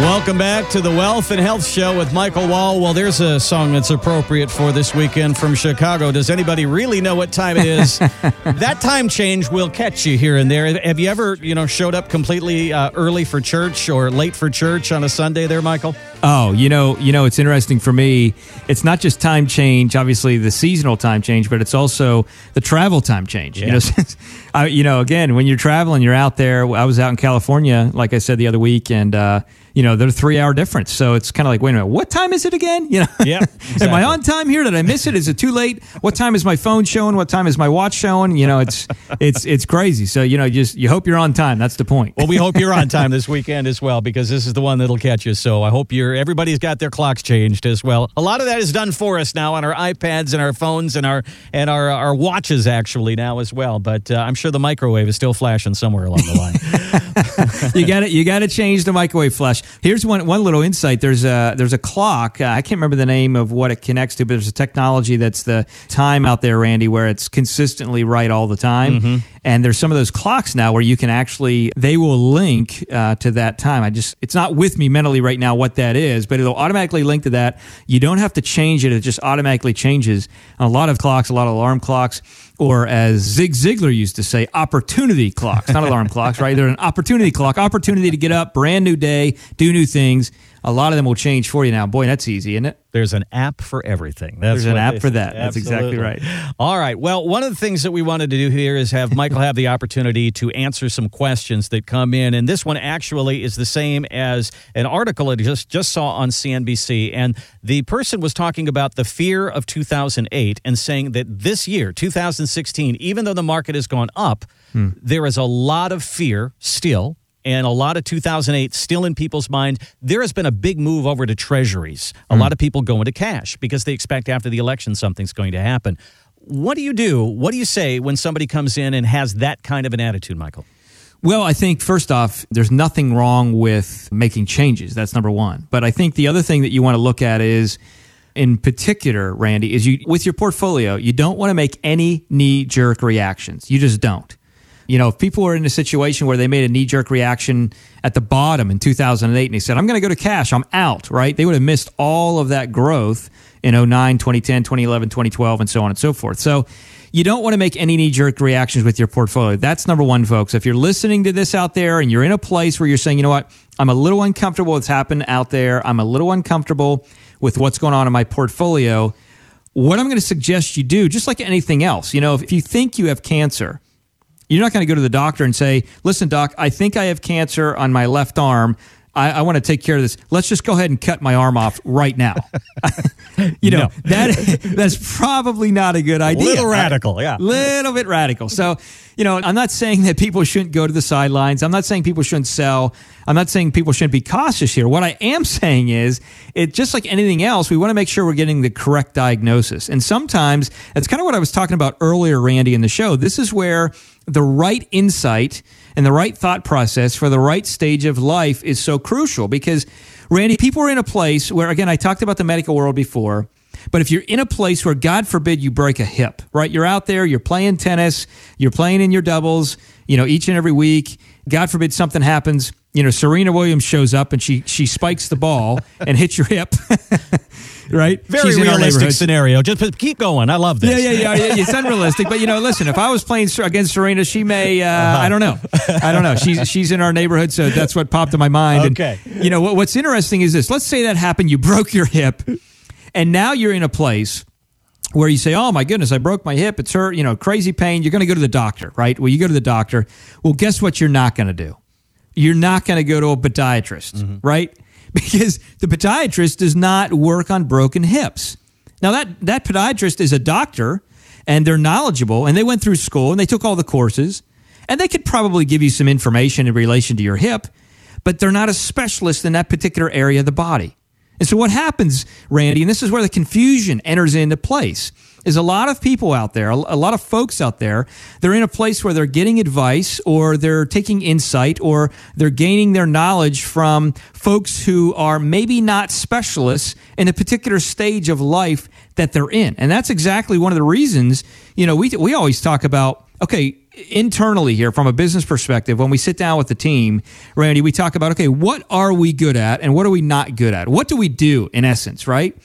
Speaker 3: Welcome back to the Wealth and Health Show with Michael Wall. Well, there's a song that's appropriate for this weekend from Chicago. Does anybody really know what time it is? [laughs] that time change will catch you here and there. Have you ever, you know, showed up completely uh, early for church or late for church on a Sunday there, Michael?
Speaker 2: Oh, you know, you know, it's interesting for me. It's not just time change, obviously the seasonal time change, but it's also the travel time change. You know, since [laughs] I, you know, again, when you're traveling, you're out there. I was out in California, like I said the other week, and uh, you know, they're three hour difference. So it's kind of like, wait a minute, what time is it again? You know,
Speaker 3: Yep, [laughs]
Speaker 2: am. I on time here? Did I miss it? Is it too late? What time is my phone showing? What time is my watch showing? You know, it's it's it's crazy. So you know, just you hope you're on time. That's the point.
Speaker 3: Well, we hope you're on [laughs] time this weekend as well because this is the one that'll catch you. So I hope you're everybody's got their clocks changed as well. A lot of that is done for us now on our iPads and our phones and our and our our watches actually now as well. But uh, I'm sure the microwave is still flashing somewhere along the line. [laughs] [laughs]
Speaker 2: you got to you got to change the microwave flush. Here's one one little insight. There's a there's a clock. Uh, I can't remember the name of what it connects to, but there's a technology that's the time out there, Randy, where it's consistently right all the time. And there's some of those clocks now where you can actually they will link uh, to that time. I just it's not with me mentally right now what that is, but it'll automatically link to that. You don't have to change it; it just automatically changes. A lot of clocks, a lot of alarm clocks or as Zig Ziglar used to say, opportunity clocks, not alarm clocks, right? They're an opportunity clock, opportunity to get up, brand new day, do new things. A lot of them will change for you now. Boy, that's easy, isn't it?
Speaker 3: There's an app for everything. That's
Speaker 2: There's an app for that. That's exactly right.
Speaker 3: All right. Well, one of the things that we wanted to do here is have Michael have the opportunity to answer some questions that come in, and this one actually is the same as an article I just just saw on CNBC, and the person was talking about the fear of 2008 and saying that this year, 2016, even though the market has gone up, hmm. there is a lot of fear still and a lot of 2008 still in people's mind. There has been a big move over to treasuries. A lot hmm. of people go into cash because they expect after the election something's going to happen. What do you do? What do you say when somebody comes in and has that kind of an attitude, Michael?
Speaker 2: Well, I think first off, there's nothing wrong with making changes. That's number one. But I think the other thing that you want to look at is, in particular, Randy, is you with your portfolio, you don't want to make any knee jerk reactions. You just don't. You know, if people were in a situation where they made a knee jerk reaction at the bottom in 2008 and they said, I'm going to go to cash, I'm out, right? They would have missed all of that growth in 09, 2010, 2011, 2012, and so on and so forth. So you don't want to make any knee jerk reactions with your portfolio. That's number one, folks. If you're listening to this out there and you're in a place where you're saying, you know what, I'm a little uncomfortable with what's happened out there, I'm a little uncomfortable with what's going on in my portfolio, what I'm going to suggest you do, just like anything else, you know, if you think you have cancer, you're not going to go to the doctor and say, listen, doc, I think I have cancer on my left arm. I, I want to take care of this. Let's just go ahead and cut my arm off right now. [laughs] you know,
Speaker 3: No.
Speaker 2: that [laughs] that's probably not a good idea.
Speaker 3: A Little radical, yeah.
Speaker 2: Little bit radical. So, you know, I'm not saying that people shouldn't go to the sidelines. I'm not saying people shouldn't sell. I'm not saying people shouldn't be cautious here. What I am saying is, it just like anything else, we want to make sure we're getting the correct diagnosis. And sometimes that's kind of what I was talking about earlier, Randy, in the show. This is where the right insight and the right thought process for the right stage of life is so crucial because, Randy, people are in a place where, again, I talked about the medical world before. But if you're in a place where, God forbid, you break a hip, right? You're out there, you're playing tennis, you're playing in your doubles, you know, each and every week. God forbid something happens. You know, Serena Williams shows up and she she spikes the ball [laughs] and hits your hip, [laughs] right?
Speaker 3: Very
Speaker 2: She's
Speaker 3: realistic scenario. Just keep going. I love this.
Speaker 2: Yeah, yeah, yeah, yeah. It's unrealistic, but you know, listen. If I was playing against Serena, she may. Uh, I don't know. I don't know. She's she's in our neighborhood, so that's what popped in my mind. And,
Speaker 3: Okay.
Speaker 2: you know what, what's interesting is this. Let's say that happened. You broke your hip, and now you're in a place where you say, "Oh my goodness, I broke my hip. It's hurt. You know, crazy pain." You're going to go to the doctor, right? Well, you go to the doctor. Well, guess what? You're not going to do. You're not going to go to a podiatrist, mm-hmm. right? [laughs] Because the podiatrist does not work on broken hips. Now that that podiatrist is a doctor and they're knowledgeable and they went through school and they took all the courses and they could probably give you some information in relation to your hip, but they're not a specialist in that particular area of the body. And so what happens, Randy, and this is where the confusion enters into place, is a lot of people out there, a lot of folks out there, they're in a place where they're getting advice or they're taking insight or they're gaining their knowledge from folks who are maybe not specialists in a particular stage of life that they're in. And that's exactly one of the reasons, you know, we we always talk about okay, internally here from a business perspective, when we sit down with the team, Randy, we talk about, okay, what are we good at and what are we not good at? What do we do in essence, right?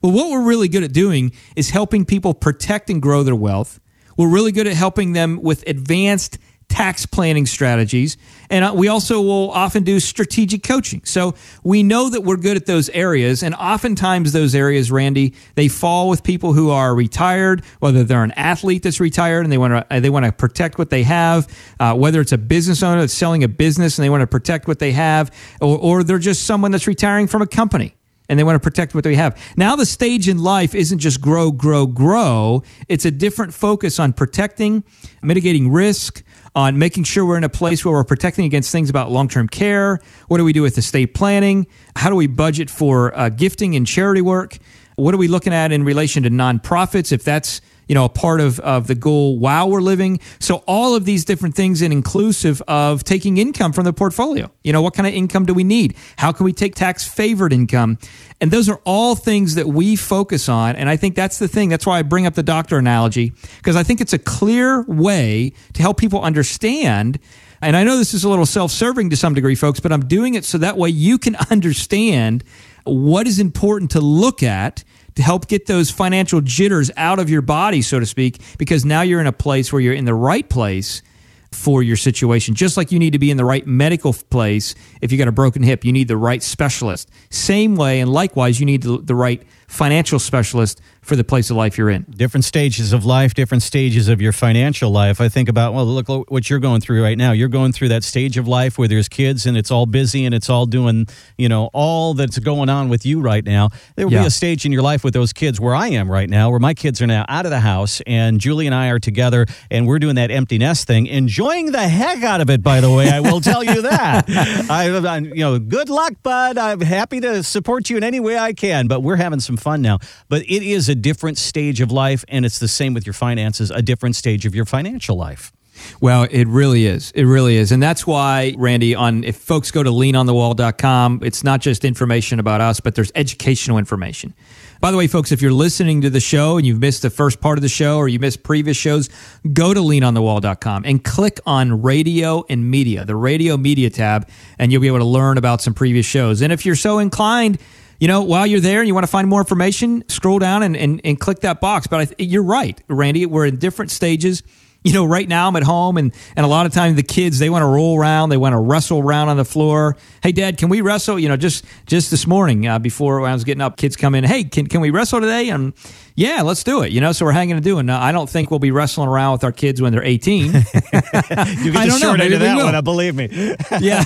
Speaker 2: Well, what we're really good at doing is helping people protect and grow their wealth. We're really good at helping them with advanced tax planning strategies. And uh, we also will often do strategic coaching. So we know that we're good at those areas. And oftentimes, those areas, Randy, they fall with people who are retired, whether they're an athlete that's retired and they want to, they want to protect what they have, uh, whether it's a business owner that's selling a business and they want to protect what they have, or, or they're just someone that's retiring from a company and they want to protect what they have. Now, the stage in life isn't just grow, grow, grow. It's a different focus on protecting, mitigating risk, on making sure we're in a place where we're protecting against things about long term care. What do we do with estate planning? How do we budget for uh, gifting and charity work? What are we looking at in relation to nonprofits? If that's you know, a part of, of the goal while we're living. So all of these different things and inclusive of taking income from the portfolio. You know, what kind of income do we need? How can we take tax favored income? And those are all things that we focus on. And I think that's the thing. That's why I bring up the doctor analogy, because I think it's a clear way to help people understand and I know this is a little self serving to some degree, folks, but I'm doing it so that way you can [laughs] understand what is important to look at to help get those financial jitters out of your body, so to speak, because now you're in a place where you're in the right place for your situation. Just like you need to be in the right medical place if you got a broken hip, you need the right specialist. Same way, and likewise, you need the, the right financial specialist for the place of life you're in.
Speaker 3: Different stages of life, different stages of your financial life. I think about, well, look, look what you're going through right now. You're going through that stage of life where there's kids and it's all busy and it's all doing, you know, all that's going on with you right now. There will
Speaker 2: Yeah.
Speaker 3: be a stage in your life with those kids where I am right now, where my kids are now out of the house and Julie and I are together and we're doing that empty nest thing, enjoying the heck out of it, by the way. I will tell you that. [laughs] I, I, you know, good luck, bud. I'm happy to support you in any way I can, but we're having some fun now. But it is a different stage of life, and it's the same with your finances, a different stage of your financial life.
Speaker 2: Well, it really is. It really is. And that's why, Randy, on if folks go to leanonthewall.com, it's not just information about us, but there's educational information. By the way, folks, if you're listening to the show and you've missed the first part of the show or you missed previous shows, go to leanonthewall.com and click on radio and media, the radio media tab, and you'll be able to learn about some previous shows. And if you're so inclined, you know, while you're there and you want to find more information, scroll down and, and, and click that box. But you're right, Randy. We're in different stages. You know, right now I'm at home and, and a lot of times the kids, they want to roll around. They want to wrestle around on the floor. Hey, dad, can we wrestle? You know, just, just this morning uh, before I was getting up, kids come in. Hey, can, can we wrestle today? And yeah, let's do it. You know, so we're hanging and doing. Now, I don't think we'll be wrestling around with our kids when they're 18. [laughs]
Speaker 3: You get
Speaker 2: I
Speaker 3: the
Speaker 2: don't know.
Speaker 3: short end
Speaker 2: Maybe
Speaker 3: of that one, uh, believe me. [laughs]
Speaker 2: yeah,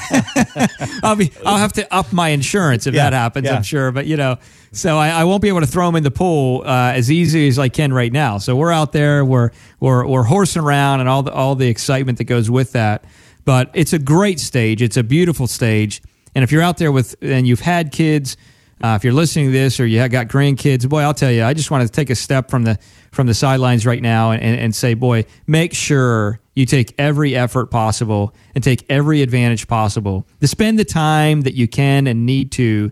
Speaker 2: [laughs] I'll be. I'll have to up my insurance if
Speaker 3: Yeah,
Speaker 2: that happens.
Speaker 3: yeah.
Speaker 2: I'm sure, but you know, so I, I won't be able to throw them in the pool uh, as easy as I can right now. So we're out there, we're we're we're horsing around, and all the all the excitement that goes with that. But it's a great stage. It's a beautiful stage, and if you're out there with and you've had kids. Uh, if you're listening to this or you have got grandkids, boy, I'll tell you, I just want to take a step from the from the sidelines right now and, and, and say, boy, make sure you take every effort possible and take every advantage possible to spend the time that you can and need to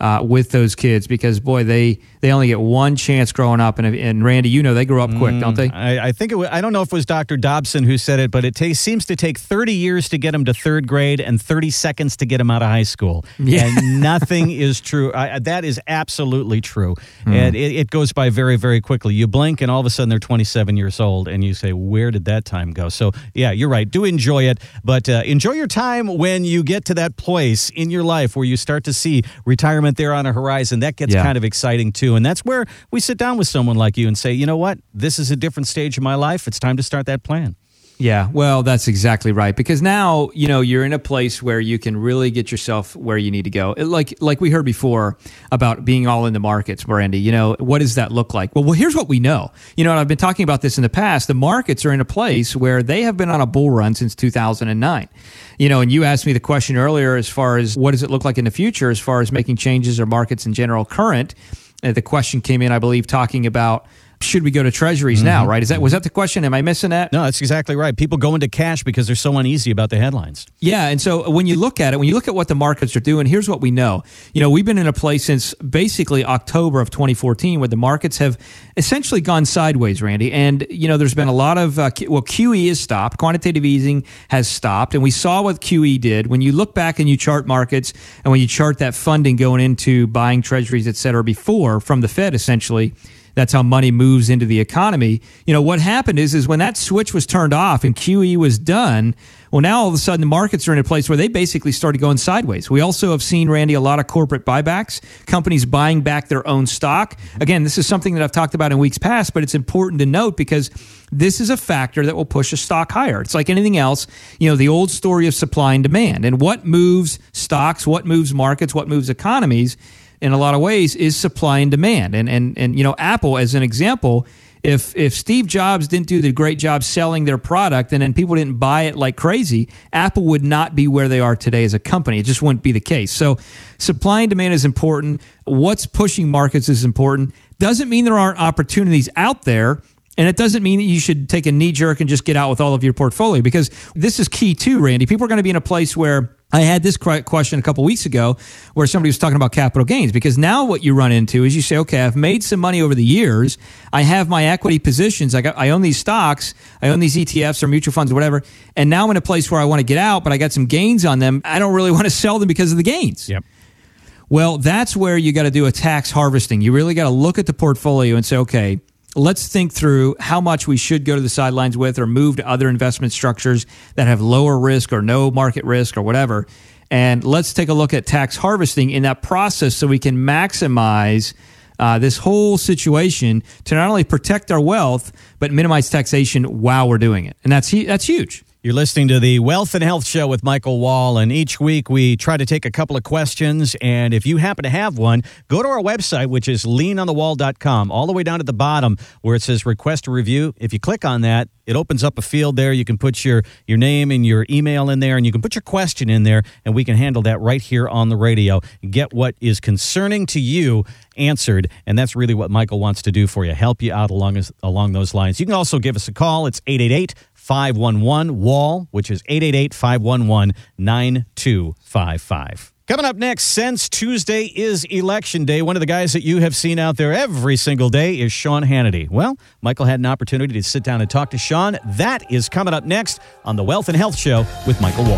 Speaker 2: uh, with those kids because boy, they they only get one chance growing up, and and Randy, you know they grow up quick, don't they?
Speaker 3: I, I think it was, I don't know if it was Dr. Dobson who said it, but it ta seems to take 30 years to get him to third grade and 30 seconds to get him out of high school.
Speaker 2: Yeah.
Speaker 3: And [laughs] nothing is true. I, that is absolutely true.
Speaker 2: Hmm.
Speaker 3: And it, it goes by very, very quickly. You blink and all of a sudden they're 27 years old and you say, where did that time go? So, yeah, you're right. Do enjoy it, but uh, enjoy your time when you get to that place in your life where you start to see retirement there on a horizon. That gets
Speaker 2: Yeah.
Speaker 3: kind of exciting too. And that's where we sit down with someone like you and say, you know what? This is a different stage of my life. It's time to start that plan.
Speaker 2: Yeah, well, that's exactly right. Because now you know you're in a place where you can really get yourself where you need to go. It- Like like we heard before about being all in the markets, Brandy. You know what does that look like? Well, well, here's what we know. You know, and I've been talking about this in the past. The markets are in a place where they have been on a bull run since 2009. You know, and you asked me the question earlier as far as what does it look like in the future as far as making changes or markets in general current. Uh, the question came in, I believe, talking about should we go to treasuries now, right? Is that was that the question? Am I missing that?
Speaker 3: No, that's exactly right. People go into cash because they're so uneasy about the headlines.
Speaker 2: Yeah, and so when you look at it, when you look at what the markets are doing, here's what we know. You know, we've been in a place since basically October of 2014 where the markets have essentially gone sideways, Randy. And you know, there's been a lot of uh, well, QE is stopped, quantitative easing has stopped, and we saw what QE did. When you look back and you chart markets, and when you chart that funding going into buying treasuries, et cetera, before from the Fed, essentially that's how money moves into the economy. You know, what happened is is when that switch was turned off and QE was done, well now all of a sudden the markets are in a place where they basically started going sideways. We also have seen Randy a lot of corporate buybacks, companies buying back their own stock. Again, this is something that I've talked about in weeks past, but it's important to note because this is a factor that will push a stock higher. It's like anything else, you know, the old story of supply and demand. And what moves stocks, what moves markets, what moves economies in a lot of ways is supply and demand. And and and you know, Apple as an example, if if Steve Jobs didn't do the great job selling their product and then people didn't buy it like crazy, Apple would not be where they are today as a company. It just wouldn't be the case. So supply and demand is important. What's pushing markets is important. Doesn't mean there aren't opportunities out there. And it doesn't mean that you should take a knee jerk and just get out with all of your portfolio because this is key too, Randy. People are going to be in a place where I had this question a couple weeks ago where somebody was talking about capital gains because now what you run into is you say, okay, I've made some money over the years. I have my equity positions. I got, I own these stocks. I own these ETFs or mutual funds or whatever. And now I'm in a place where I want to get out, but I got some gains on them. I don't really [laughs] want to sell them because of the gains.
Speaker 3: Yep.
Speaker 2: Well, that's where you got to do a tax harvesting. You really got to look at the portfolio and say, okay, let's think through how much we should go to the sidelines with or move to other investment structures that have lower risk or no market risk or whatever. And let's take a look at tax harvesting in that process so we can maximize uh, this whole situation to not only protect our wealth, but minimize taxation while we're doing it. And that's, that's huge.
Speaker 3: You're listening to the Wealth and Health Show with Michael Wall, and each week we try to take a couple of questions. And if you happen to have one, go to our website, which is leanonthewall.com, all the way down at the bottom where it says request a review. If you click on that, it opens up a field there. You can put your, your name and your email in there, and you can put your question in there, and we can handle that right here on the radio. Get what is concerning to you answered, and that's really what Michael wants to do for you, help you out along, along those lines. You can also give us a call. It's 888 511 Wall, which is 888 511 9255. Coming up next, since Tuesday is election day, one of the guys that you have seen out there every single day is Sean Hannity. Well, Michael had an opportunity to sit down and talk to Sean. That is coming up next on the Wealth and Health Show with Michael Wall.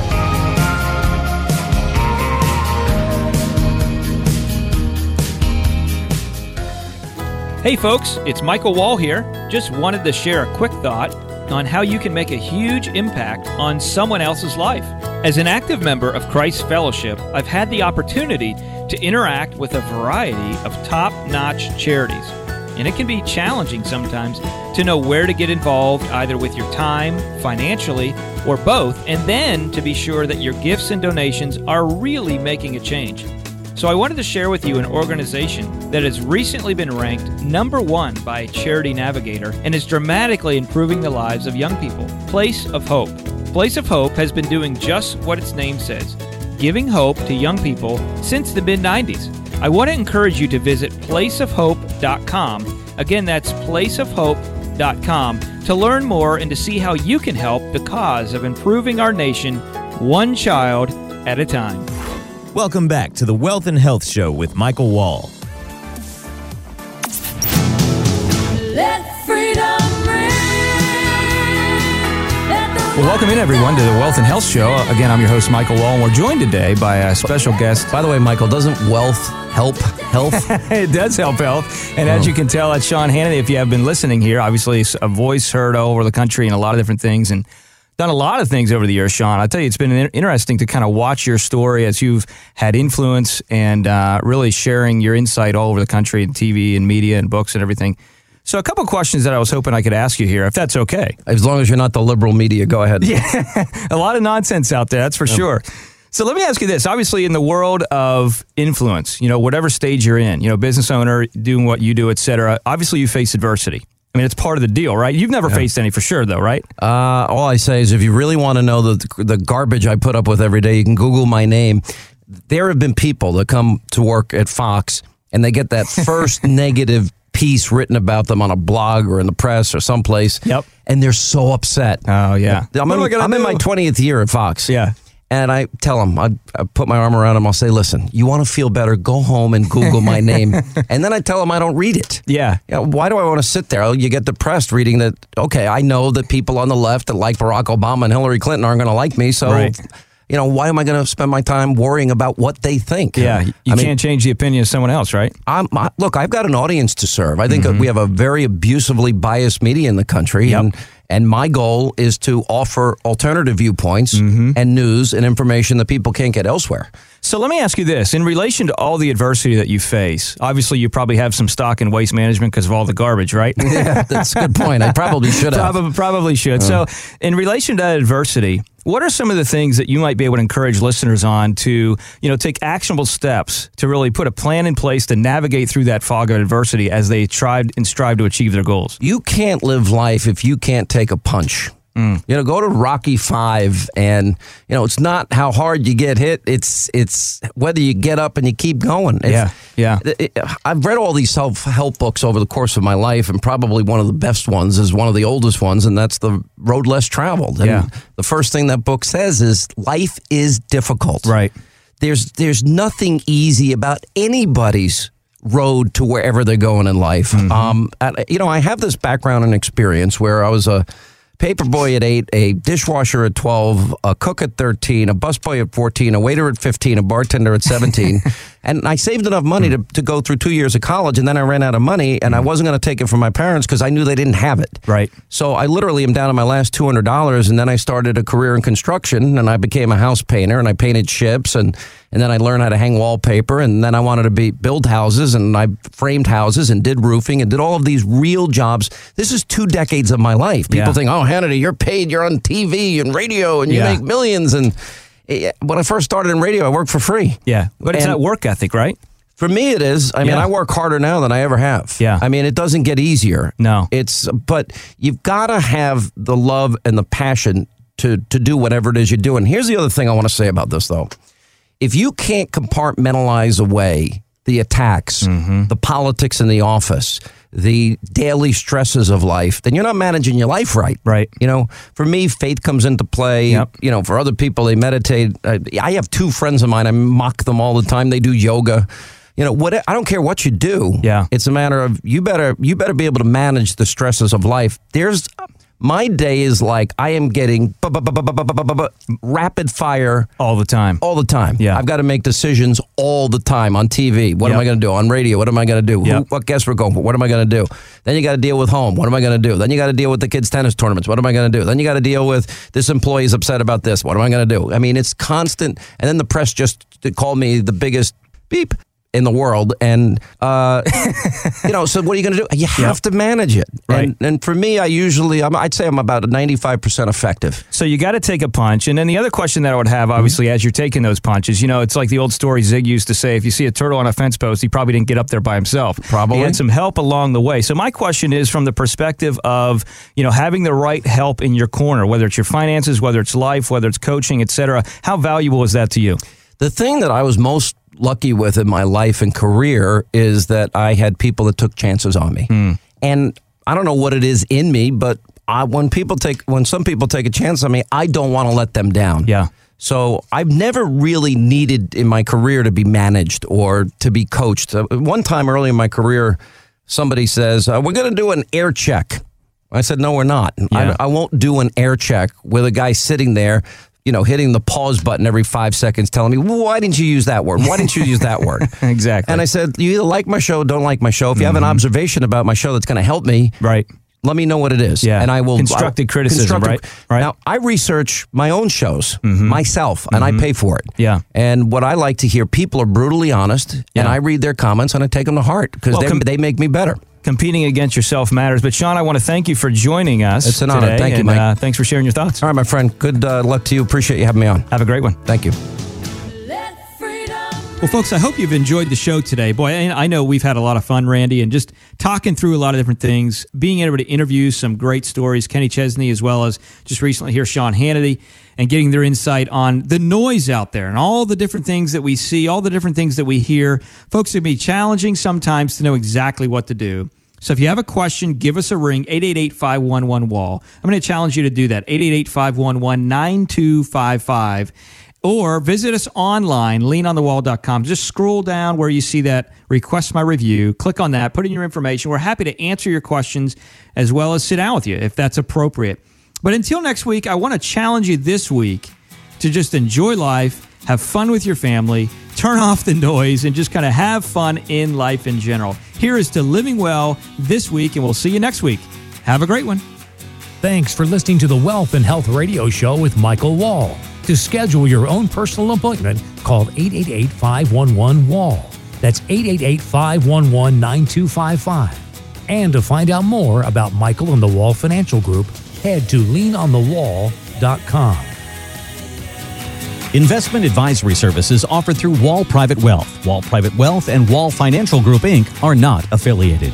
Speaker 2: Hey folks, it's Michael Wall here. Just wanted to share a quick thought on how you can make a huge impact on someone else's life. As an active member of Christ Fellowship, I've had the opportunity to interact with a variety of top notch charities. And it can be challenging sometimes to know where to get involved, either with your time, financially, or both, and then to be sure that your gifts and donations are really making a change. So I wanted to share with you an organization that has recently been ranked number one by Charity Navigator and is dramatically improving the lives of young people. Place of Hope. Place of Hope has been doing just what its name says giving hope to young people since the mid 90s. I want to encourage you to visit placeofhope.com. Again, that's placeofhope.com to learn more and to see how you can help the cause of improving our nation one child at a time.
Speaker 6: Welcome back to the Wealth and Health Show with Michael Wall.
Speaker 7: Let freedom ring.
Speaker 2: Well, welcome in everyone to the Wealth and Health Show. Again, I'm your host, Michael Wall, and we're joined today by a special guest.
Speaker 10: By the way, Michael, doesn't wealth help health? [laughs]
Speaker 2: it does help health. And as oh. you can tell, that's Sean Hannity. If you have been listening here, obviously a voice heard all over the country and a lot of different things and done a lot of things over the years, Sean. I tell you, it's been interesting to kind of watch your story as you've had influence and uh, really sharing your insight all over the country and TV and media and books and everything. So, a couple questions that I was hoping I could ask you here, if that's okay.
Speaker 10: as long as you're not the liberal media, go ahead.
Speaker 2: Yeah, [laughs] a lot of nonsense out there, that's for sure. So let me ask you this. Obviously, in the world of influence, you know, whatever stage you're in, you know, business owner, doing what you do, et cetera, obviously you face adversity. I mean, it's part of the deal, right? You've never faced any for sure, though, right?
Speaker 10: Uh, all I say is if you really want to know the, the garbage I put up with every day, you can Google my name. There have been people that come to work at Fox and they get that [laughs] first negative piece written about them on a blog or in the press or someplace.
Speaker 2: Yep.
Speaker 10: And they're so upset.
Speaker 2: Oh yeah.
Speaker 10: I'm,
Speaker 2: What am I
Speaker 10: in, I'm in my 20th year at Fox.
Speaker 2: Yeah.
Speaker 10: And I tell them, I, I put my arm around them. I'll say, listen, you want to feel better? Go home and Google my name. [laughs] and then I tell them I don't read it.
Speaker 2: Yeah.
Speaker 10: You know, why do I want to sit there? You get depressed reading that. Okay, I know that people on the left that like Barack Obama and Hillary Clinton aren't going to like me. So,
Speaker 2: Right.
Speaker 10: you know, why am I going to spend my time worrying about what they think?
Speaker 2: Yeah. You
Speaker 10: I mean,
Speaker 2: can't change the opinion of someone else, right?
Speaker 10: I'm, I, look, I've got an audience to serve. I think
Speaker 2: Mm-hmm.
Speaker 10: we have a very abusively biased media in the country, and and my goal is to offer alternative viewpoints
Speaker 2: Mm-hmm.
Speaker 10: and news and information that people can't get elsewhere.
Speaker 2: So let me ask you this: in relation to all the adversity that you face, obviously you probably have some stock in waste management because of all the garbage, right? [laughs]
Speaker 10: Yeah, that's a good point. I probably should [laughs] have.
Speaker 2: Probably, probably should. So, in relation to that adversity, what are some of the things that you might be able to encourage listeners on to, you know, take actionable steps to really put a plan in place to navigate through that fog of adversity as they try and strive to achieve their goals?
Speaker 10: You can't live life if you can't take a punch.
Speaker 2: Mm.
Speaker 10: You know, go to Rocky Five, and you know it's not how hard you get hit; it's it's whether you get up and you keep going. It's-
Speaker 2: Yeah, yeah.
Speaker 10: it- it- I've read all these self help books over the course of my life, and probably one of the best ones is one of the oldest ones, and that's the Road Less Traveled. And
Speaker 2: Yeah.
Speaker 10: the first thing that book says is life is difficult.
Speaker 2: Right.
Speaker 10: There's there's nothing easy about anybody's road to wherever they're going in life.
Speaker 2: Mm-hmm.
Speaker 10: Um, and, you know, I have this background and experience where I was a paper boy at eight, a dishwasher at twelve, a cook at thirteen, a busboy at fourteen, a waiter at fifteen, a bartender at seventeen, [laughs] and I saved enough money to, to go through two years of college, and then I ran out of money, and I wasn't going to take it from my parents because I knew they didn't have it.
Speaker 2: Right.
Speaker 10: So I literally am down to my last two hundred dollars, and then I started a career in construction, and I became a house painter, and I painted ships, and and then I learned how to hang wallpaper, and then I wanted to be build houses, and I framed houses, and did roofing, and did all of these real jobs. This is two decades of my life. People
Speaker 2: Yeah.
Speaker 10: think, oh, Hannity, you're paid, you're on TV and radio, and you
Speaker 2: Yeah.
Speaker 10: make millions. And when I first started in radio, I worked for free.
Speaker 2: Yeah. But it's
Speaker 10: And-
Speaker 2: that work ethic, right?
Speaker 10: For me, it is. I mean,
Speaker 2: Yeah.
Speaker 10: I work harder now than I ever have.
Speaker 2: Yeah.
Speaker 10: I mean, it doesn't get easier.
Speaker 2: No.
Speaker 10: It's, but you've got to have the love and the passion to, to do whatever it is you're doing. Here's the other thing I want to say about this, though. If you can't compartmentalize away the attacks,
Speaker 2: Mm-hmm.
Speaker 10: the politics in the office, the daily stresses of life, then you're not managing your life right.
Speaker 2: Right.
Speaker 10: You know, for me, faith comes into play.
Speaker 2: Yep.
Speaker 10: You know, for other people, they meditate. Uh, I have two friends of mine. I mock them all the time. They do yoga. You know, what I don't care what you do.
Speaker 2: Yeah.
Speaker 10: it's a matter of you better you better be able to manage the stresses of life. There's my day is like I am getting rapid fire
Speaker 2: all the time.
Speaker 10: All the time.
Speaker 2: Yeah.
Speaker 10: I've got to make decisions all the time on TV. What
Speaker 2: yep.
Speaker 10: am I going to do? On radio, what am I going to do?
Speaker 2: Yep.
Speaker 10: Who, what guests we're going for? What am I going to do? Then you got to deal with home. What am I going to do? Then you got to deal with the kids' tennis tournaments. What am I going to do? Then you got to deal with this employee's upset about this. What am I going to do? I mean, it's constant. And then the press just called me the biggest beep in the world. And, uh, [laughs] you know, so what are you going to do? You have to manage it.
Speaker 2: Right.
Speaker 10: And, and for me, I usually, I'm, I'd say I'm about 95% effective.
Speaker 2: So you got to take a punch. And then the other question that I would have, obviously, as you're taking those punches, you know, it's like the old story Zig used to say: if you see a turtle on a fence post, he probably didn't get up there by himself.
Speaker 10: Probably.
Speaker 2: he had some help along the way. So my question is, from the perspective of you know having the right help in your corner, whether it's your finances, whether it's life, whether it's coaching, etc. How valuable is that to you?
Speaker 10: The thing that I was most lucky with in my life and career is that I had people that took chances on me.
Speaker 2: Hmm.
Speaker 10: And I don't know what it is in me, but I, when people take, when some people take a chance on me, I don't want to let them down.
Speaker 2: Yeah.
Speaker 10: So I've never really needed in my career to be managed or to be coached. Uh, One time early in my career, somebody says, uh, "We're going to do an air check." I said, "No, we're not.
Speaker 2: Yeah.
Speaker 10: I, I won't do an air check with a guy sitting there." You know, hitting the pause button every five seconds, telling me, "Why didn't you use that word? Why didn't you use that [laughs] word?"
Speaker 2: Exactly.
Speaker 10: And I said, "You either like my show, or don't like my show. If you have an mm-hmm. observation about my show that's going to help me,
Speaker 2: right.
Speaker 10: let me know what it is.
Speaker 2: Yeah.
Speaker 10: And I will
Speaker 2: Constructive
Speaker 10: I-
Speaker 2: criticism, right? Right.
Speaker 10: Now I research my own shows mm-hmm. myself and I mm-hmm. pay for it.
Speaker 2: Yeah.
Speaker 10: And what I like to hear, people are brutally honest and I read their comments and I take them to heart because
Speaker 2: Well, com-
Speaker 10: they make me better.
Speaker 2: Competing against yourself matters. But Sean, I want to thank you for joining us.
Speaker 10: It's an honor.
Speaker 2: today,
Speaker 10: Thank you, Mike.
Speaker 2: Uh, thanks for sharing your thoughts.
Speaker 10: All right, my friend. Good uh, luck to you. Appreciate you having me on.
Speaker 2: Have a great one.
Speaker 10: Thank you.
Speaker 2: Well, folks, I hope you've enjoyed the show today. Boy, I I know we've had a lot of fun, Randy, and just talking through a lot of different things, being able to interview some great stories, Kenny Chesney, as well as just recently here, Sean Hannity, and getting their insight on the noise out there and all the different things that we see, all the different things that we hear. Folks, it can be challenging sometimes to know exactly what to do. So if you have a question, give us a ring, 888-511-WALL. I'm going to challenge you to do that, 888-511-9255. Or visit us online, leanonthewall.com. Just scroll down where you see that request my review. Click on that, put in your information. We're happy to answer your questions as well as sit down with you if that's appropriate. But until next week, I want to challenge you this week to just enjoy life, have fun with your family, turn [laughs] off the noise, and just kind of have fun in life in general. Here is to living well this week, and we'll see you next week. Have a great one.
Speaker 1: Thanks for listening to the Wealth and Health Radio Show with Michael Wall. To schedule your own personal appointment, call 888 511 Wall. That's 888 511 9255. And to find out more about Michael and the Wall Financial Group, head to leanonthewall.com.
Speaker 3: Investment advisory services offered through Wall Private Wealth. Wall Private Wealth and Wall Financial Group Inc. are not affiliated.